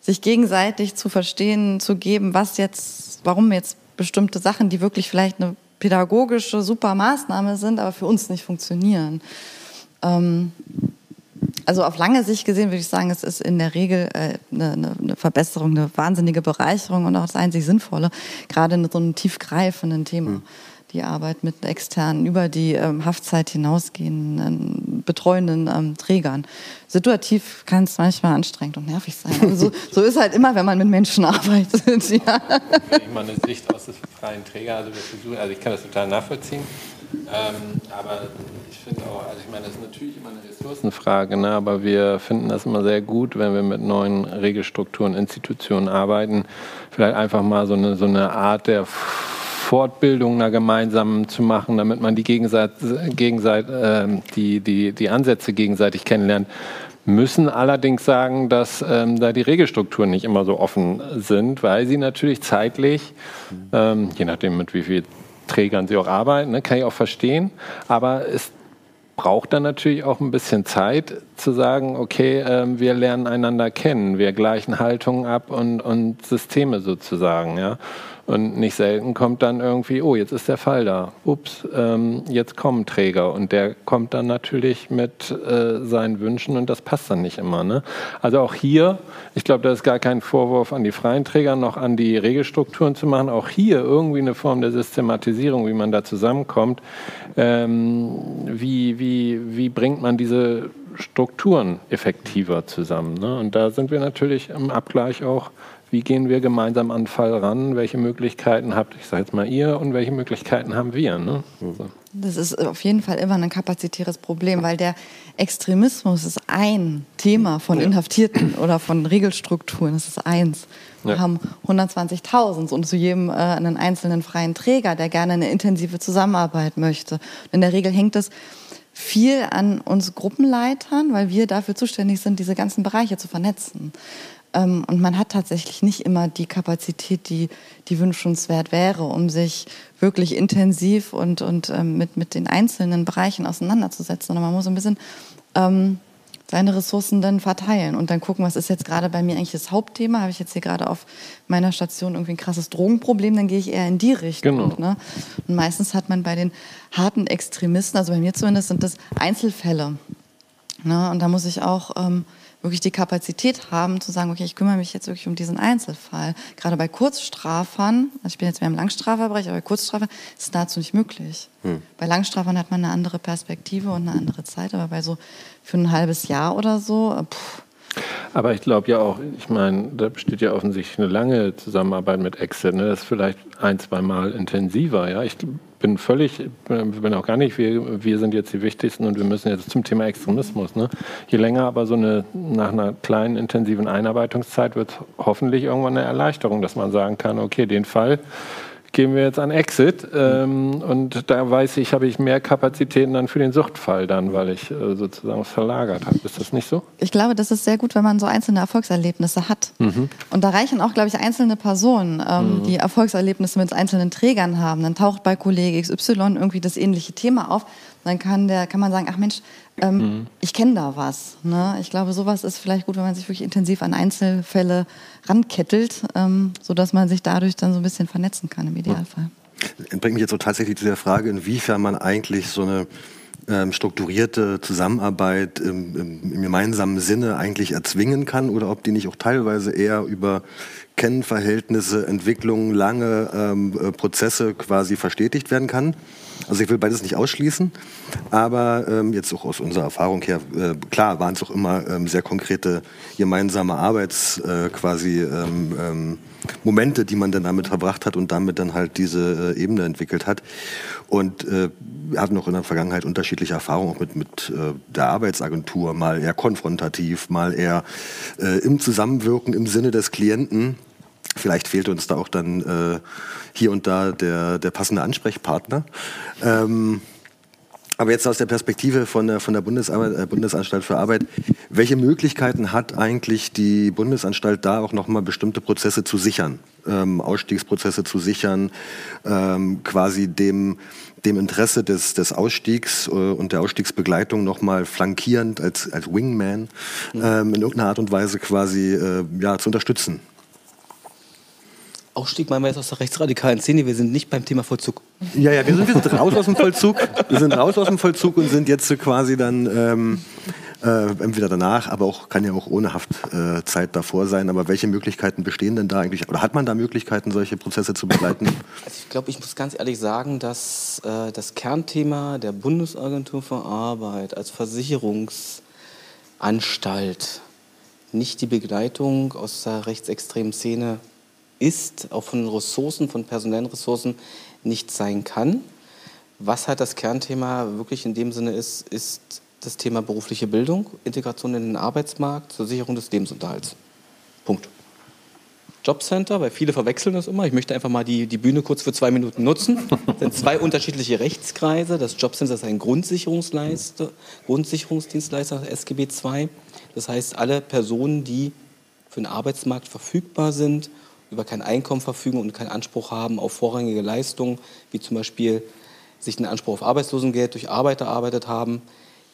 sich gegenseitig zu verstehen, zu geben, was jetzt, warum jetzt bestimmte Sachen, die wirklich vielleicht eine pädagogische super Maßnahme sind, aber für uns nicht funktionieren. Ähm, also auf lange Sicht gesehen würde ich sagen, es ist in der Regel äh, eine, eine, Verbesserung, eine wahnsinnige Bereicherung und auch das einzig Sinnvolle, gerade in so einem tiefgreifenden Thema. Mhm die Arbeit mit externen, über die ähm, Haftzeit hinausgehenden, betreuenden ähm, Trägern. Situativ kann es manchmal anstrengend und nervig sein. Also so, ist halt immer, wenn man mit Menschen arbeitet. ja.
Ich meine Sicht aus des freien Trägers, also, also ich kann das total nachvollziehen. Ähm, aber ich finde auch, also ich meine, das ist natürlich immer eine Ressourcenfrage, ne? aber wir finden das immer sehr gut, wenn wir mit neuen Regelstrukturen, Institutionen arbeiten, vielleicht einfach mal so eine, so eine Art der Fortbildung da gemeinsam zu machen, damit man die, Gegenseit, Gegenseit, äh, die, die, die Ansätze gegenseitig kennenlernt. Müssen allerdings sagen, dass ähm, da die Regelstrukturen nicht immer so offen sind, weil sie natürlich zeitlich, ähm, je nachdem mit wie vielen Trägern sie auch arbeiten, ne, kann ich auch verstehen, aber es braucht dann natürlich auch ein bisschen Zeit zu sagen, okay, äh, wir lernen einander kennen, wir gleichen Haltungen ab und, und Systeme sozusagen, ja. Und nicht selten kommt dann irgendwie, oh, jetzt ist der Fall da. Ups, ähm, jetzt kommen Träger. Und der kommt dann natürlich mit äh, seinen Wünschen und das passt dann nicht immer. Ne? Also auch hier, ich glaube, da ist gar kein Vorwurf an die freien Träger noch an die Regelstrukturen zu machen. Auch hier irgendwie eine Form der Systematisierung, wie man da zusammenkommt. Ähm, wie, wie, wie bringt man diese Strukturen effektiver zusammen? Ne? Und da sind wir natürlich im Abgleich auch wie gehen wir gemeinsam an den Fall ran, welche Möglichkeiten habt, ich sage jetzt mal ihr und welche Möglichkeiten haben wir. Ne? So.
Das ist auf jeden Fall immer ein kapazitäres Problem, weil der Extremismus ist ein Thema von Inhaftierten oder von Regelstrukturen, das ist eins. Wir ja. haben 120.000 und zu jedem äh, einen einzelnen freien Träger, der gerne eine intensive Zusammenarbeit möchte. in der Regel hängt es viel an uns Gruppenleitern, weil wir dafür zuständig sind, diese ganzen Bereiche zu vernetzen. Ähm, und man hat tatsächlich nicht immer die Kapazität, die, die wünschenswert wäre, um sich wirklich intensiv und, und ähm, mit, mit den einzelnen Bereichen auseinanderzusetzen. Sondern man muss ein bisschen ähm, seine Ressourcen dann verteilen und dann gucken, was ist jetzt gerade bei mir eigentlich das Hauptthema. Habe ich jetzt hier gerade auf meiner Station irgendwie ein krasses Drogenproblem, dann gehe ich eher in die Richtung. Genau. Ne? Und meistens hat man bei den harten Extremisten, also bei mir zumindest, sind das Einzelfälle. Ne? Und da muss ich auch ähm, wirklich die Kapazität haben, zu sagen, okay, ich kümmere mich jetzt wirklich um diesen Einzelfall. Gerade bei Kurzstrafern, also ich bin jetzt mehr im Langstrafverbereich, aber bei Kurzstrafern ist es nahezu nicht möglich. Hm. Bei Langstrafern hat man eine andere Perspektive und eine andere Zeit, aber bei so für ein halbes Jahr oder so, pff,
aber ich glaube ja auch, ich meine, da besteht ja offensichtlich eine lange Zusammenarbeit mit Exit. Ne? Das ist vielleicht ein, zwei Mal intensiver. Ja? Ich bin völlig, bin auch gar nicht, wir, wir sind jetzt die Wichtigsten und wir müssen jetzt zum Thema Extremismus. Ne? Je länger aber so eine, nach einer kleinen, intensiven Einarbeitungszeit wird hoffentlich irgendwann eine Erleichterung, dass man sagen kann, okay, den Fall gehen wir jetzt an Exit ähm, und da weiß ich, habe ich mehr Kapazitäten dann für den Suchtfall dann, weil ich äh, sozusagen verlagert habe. Ist das nicht so?
Ich glaube, das ist sehr gut, wenn man so einzelne Erfolgserlebnisse hat. Mhm. Und da reichen auch, glaube ich, einzelne Personen, ähm, mhm. die Erfolgserlebnisse mit einzelnen Trägern haben. Dann taucht bei Kollege XY irgendwie das ähnliche Thema auf dann kann, der, kann man sagen, ach Mensch, ähm, mhm. ich kenne da was. Ne? Ich glaube, sowas ist vielleicht gut, wenn man sich wirklich intensiv an Einzelfälle rankettelt, ähm, sodass man sich dadurch dann so ein bisschen vernetzen kann im Idealfall.
Das bringt mich jetzt so tatsächlich zu der Frage, inwiefern man eigentlich so eine ähm, strukturierte Zusammenarbeit im, im, im, gemeinsamen Sinne eigentlich erzwingen kann oder ob die nicht auch teilweise eher über Kennverhältnisse, Entwicklungen, lange ähm, äh, Prozesse quasi verstetigt werden kann. Also ich will beides nicht ausschließen, aber ähm, jetzt auch aus unserer Erfahrung her, äh, klar waren es auch immer ähm, sehr konkrete gemeinsame Arbeits äh, quasi ähm, ähm, Momente, die man dann damit verbracht hat und damit dann halt diese äh, Ebene entwickelt hat. Und äh, wir hatten auch in der Vergangenheit unterschiedliche Erfahrungen auch mit, mit äh, der Arbeitsagentur, mal eher konfrontativ, mal eher äh, im Zusammenwirken im Sinne des Klienten. Vielleicht fehlt uns da auch dann äh, hier und da der, der passende Ansprechpartner. Ähm, aber jetzt aus der Perspektive von der, von der Bundesarbeit, äh, Bundesanstalt für Arbeit, welche Möglichkeiten hat eigentlich die Bundesanstalt da auch nochmal bestimmte Prozesse zu sichern, ähm, Ausstiegsprozesse zu sichern, ähm, quasi dem, dem Interesse des, des Ausstiegs äh, und der Ausstiegsbegleitung nochmal flankierend als, als Wingman ähm, in irgendeiner Art und Weise quasi äh, ja, zu unterstützen?
Ausstieg jetzt aus der rechtsradikalen Szene. Wir sind nicht beim Thema Vollzug.
Ja, ja, wir sind, wir sind raus aus dem Vollzug. Wir sind raus aus dem Vollzug und sind jetzt quasi dann ähm, äh, entweder danach, aber auch kann ja auch ohne Haftzeit äh, davor sein. Aber welche Möglichkeiten bestehen denn da eigentlich? Oder hat man da Möglichkeiten, solche Prozesse zu begleiten? Also
ich glaube, ich muss ganz ehrlich sagen, dass äh, das Kernthema der Bundesagentur für Arbeit als Versicherungsanstalt nicht die Begleitung aus der rechtsextremen Szene ist, auch von Ressourcen, von personellen Ressourcen nicht sein kann. Was halt das Kernthema wirklich in dem Sinne ist, ist das Thema berufliche Bildung, Integration in den Arbeitsmarkt zur Sicherung des Lebensunterhalts. Punkt. Jobcenter, weil viele verwechseln das immer. Ich möchte einfach mal die, die Bühne kurz für zwei Minuten nutzen. Das sind zwei unterschiedliche Rechtskreise. Das Jobcenter ist ein Grundsicherungsdienstleister SGB II. Das heißt, alle Personen, die für den Arbeitsmarkt verfügbar sind über kein Einkommen verfügen und keinen Anspruch haben auf vorrangige Leistungen, wie zum Beispiel sich einen Anspruch auf Arbeitslosengeld durch Arbeit erarbeitet haben,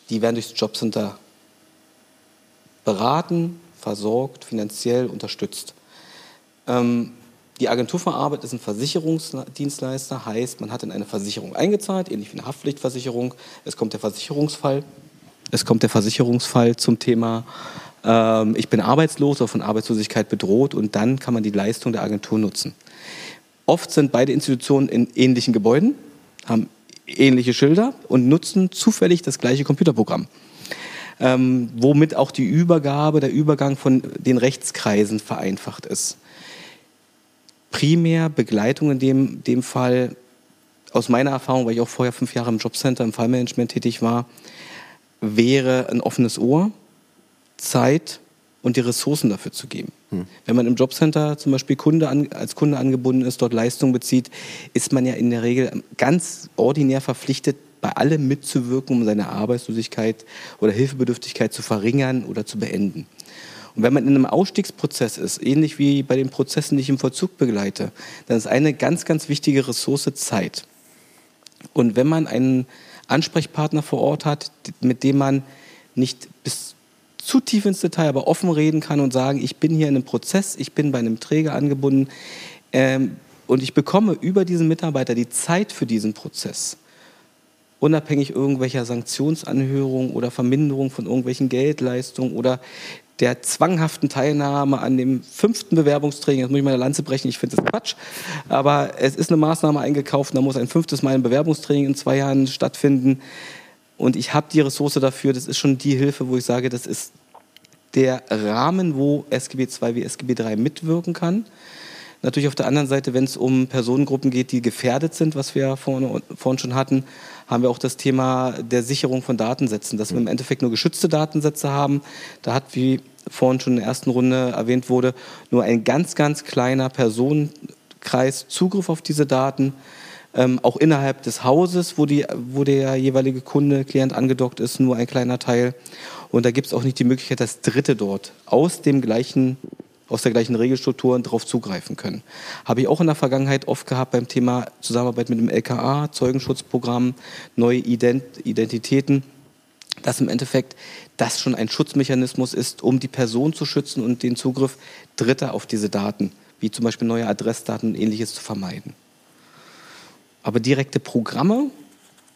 die werden durchs Jobcenter beraten, versorgt, finanziell unterstützt. Ähm, die Agentur für Arbeit ist ein Versicherungsdienstleister, heißt, man hat in eine Versicherung eingezahlt, ähnlich wie eine Haftpflichtversicherung. Es kommt der Versicherungsfall. Es kommt der Versicherungsfall zum Thema ähm, ich bin arbeitslos oder von Arbeitslosigkeit bedroht und dann kann man die Leistung der Agentur nutzen. Oft sind beide Institutionen in ähnlichen Gebäuden, haben ähnliche Schilder und nutzen zufällig das gleiche Computerprogramm. Ähm, womit auch die Übergabe, der Übergang von den Rechtskreisen vereinfacht ist. Primär Begleitung in dem, dem Fall, aus meiner Erfahrung, weil ich auch vorher fünf Jahre im Jobcenter im Fallmanagement tätig war, wäre ein offenes Ohr, Zeit und die Ressourcen dafür zu geben. Hm. Wenn man im Jobcenter zum Beispiel Kunde an, als Kunde angebunden ist, dort Leistung bezieht, ist man ja in der Regel ganz ordinär verpflichtet, bei allem mitzuwirken, um seine Arbeitslosigkeit oder Hilfebedürftigkeit zu verringern oder zu beenden. Und wenn man in einem Ausstiegsprozess ist, ähnlich wie bei den Prozessen, die ich im Vollzug begleite, dann ist eine ganz, ganz wichtige Ressource Zeit. Und wenn man einen Ansprechpartner vor Ort hat, mit dem man nicht bis zu tief ins Detail, aber offen reden kann und sagen, ich bin hier in einem Prozess, ich bin bei einem Träger angebunden ähm, und ich bekomme über diesen Mitarbeiter die Zeit für diesen Prozess. Unabhängig irgendwelcher Sanktionsanhörungen oder Verminderung von irgendwelchen Geldleistungen oder der zwanghaften Teilnahme an dem fünften Bewerbungstraining, jetzt muss ich meine Lanze brechen, ich finde das Quatsch, aber es ist eine Maßnahme eingekauft, da muss ein fünftes Mal ein Bewerbungstraining in zwei Jahren stattfinden und ich habe die Ressource dafür, das ist schon die Hilfe, wo ich sage, das ist der Rahmen, wo SGB II wie SGB III mitwirken kann. Natürlich auf der anderen Seite, wenn es um Personengruppen geht, die gefährdet sind, was wir vorne, vorhin schon hatten, haben wir auch das Thema der Sicherung von Datensätzen, dass wir im Endeffekt nur geschützte Datensätze haben. Da hat, wie vorhin schon in der ersten Runde erwähnt wurde, nur ein ganz, ganz kleiner Personenkreis Zugriff auf diese Daten ähm, auch innerhalb des Hauses, wo, die, wo der jeweilige Kunde, Klient angedockt ist, nur ein kleiner Teil. Und da gibt es auch nicht die Möglichkeit, dass Dritte dort aus dem gleichen aus der gleichen Regelstruktur darauf zugreifen können. Habe ich auch in der Vergangenheit oft gehabt beim Thema Zusammenarbeit mit dem LKA, Zeugenschutzprogramm, neue Ident Identitäten, dass im Endeffekt das schon ein Schutzmechanismus ist, um die Person zu schützen und den Zugriff Dritter auf diese Daten, wie zum Beispiel neue Adressdaten und ähnliches zu vermeiden. Aber direkte Programme?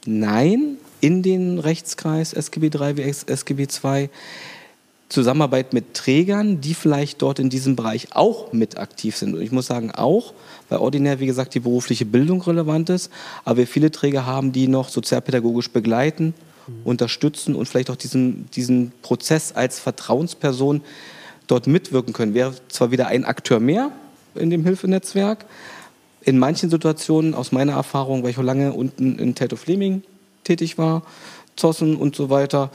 Nein, in den Rechtskreis SGB III wie SGB II. Zusammenarbeit mit Trägern, die vielleicht dort in diesem Bereich auch mit aktiv sind. Und ich muss sagen, auch, weil ordinär, wie gesagt, die berufliche Bildung relevant ist, aber wir viele Träger haben, die noch sozialpädagogisch begleiten, mhm. unterstützen und vielleicht auch diesen, diesen Prozess als Vertrauensperson dort mitwirken können. Wäre zwar wieder ein Akteur mehr in dem Hilfenetzwerk, in manchen Situationen, aus meiner Erfahrung, weil ich auch lange unten in Tato Fleming tätig war, Zossen und so weiter,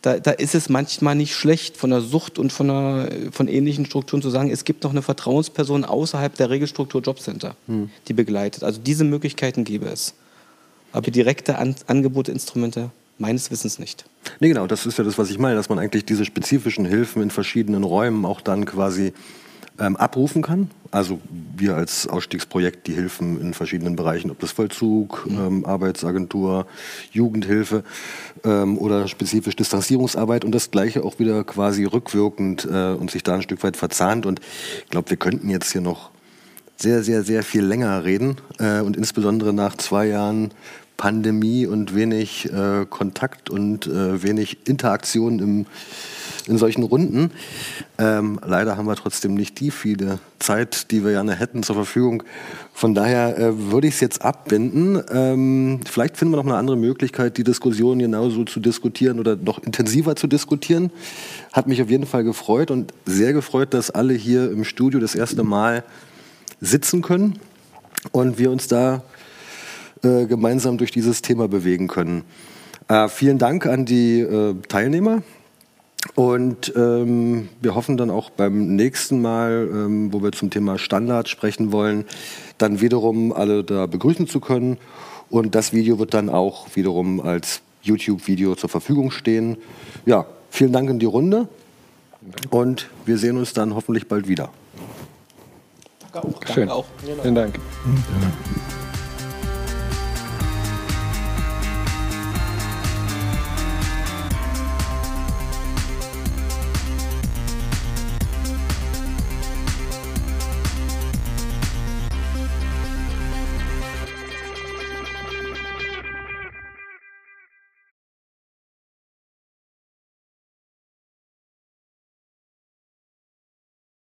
da, da ist es manchmal nicht schlecht, von der Sucht und von, der, von ähnlichen Strukturen zu sagen, es gibt noch eine Vertrauensperson außerhalb der Regelstruktur Jobcenter, hm. die begleitet. Also diese Möglichkeiten gäbe es. Aber direkte An Angebote, Instrumente meines Wissens nicht.
Nee, genau, das ist ja das, was ich meine, dass man eigentlich diese spezifischen Hilfen in verschiedenen Räumen auch dann quasi ähm, abrufen kann. Also wir als Ausstiegsprojekt die Hilfen in verschiedenen Bereichen, ob das Vollzug, mhm. ähm, Arbeitsagentur, Jugendhilfe ähm, oder spezifisch Distanzierungsarbeit und das gleiche auch wieder quasi rückwirkend äh, und sich da ein Stück weit verzahnt. Und ich glaube, wir könnten jetzt hier noch sehr, sehr, sehr viel länger reden äh, und insbesondere nach zwei Jahren Pandemie und wenig äh, Kontakt und äh, wenig Interaktion im in solchen Runden. Ähm, leider haben wir trotzdem nicht die viele Zeit, die wir gerne hätten zur Verfügung. Von daher äh, würde ich es jetzt abbinden. Ähm, vielleicht finden wir noch eine andere Möglichkeit, die Diskussion genauso zu diskutieren oder noch intensiver zu diskutieren. Hat mich auf jeden Fall gefreut und sehr gefreut, dass alle hier im Studio das erste Mal sitzen können und wir uns da äh, gemeinsam durch dieses Thema bewegen können. Äh, vielen Dank an die äh, Teilnehmer. Und ähm, wir hoffen dann auch beim nächsten Mal, ähm, wo wir zum Thema Standard sprechen wollen, dann wiederum alle da begrüßen zu können. Und das Video wird dann auch wiederum als YouTube-Video zur Verfügung stehen. Ja, vielen Dank in die Runde. Und wir sehen uns dann hoffentlich bald wieder.
Danke auch. Schön. Danke auch. Vielen Dank. Mhm.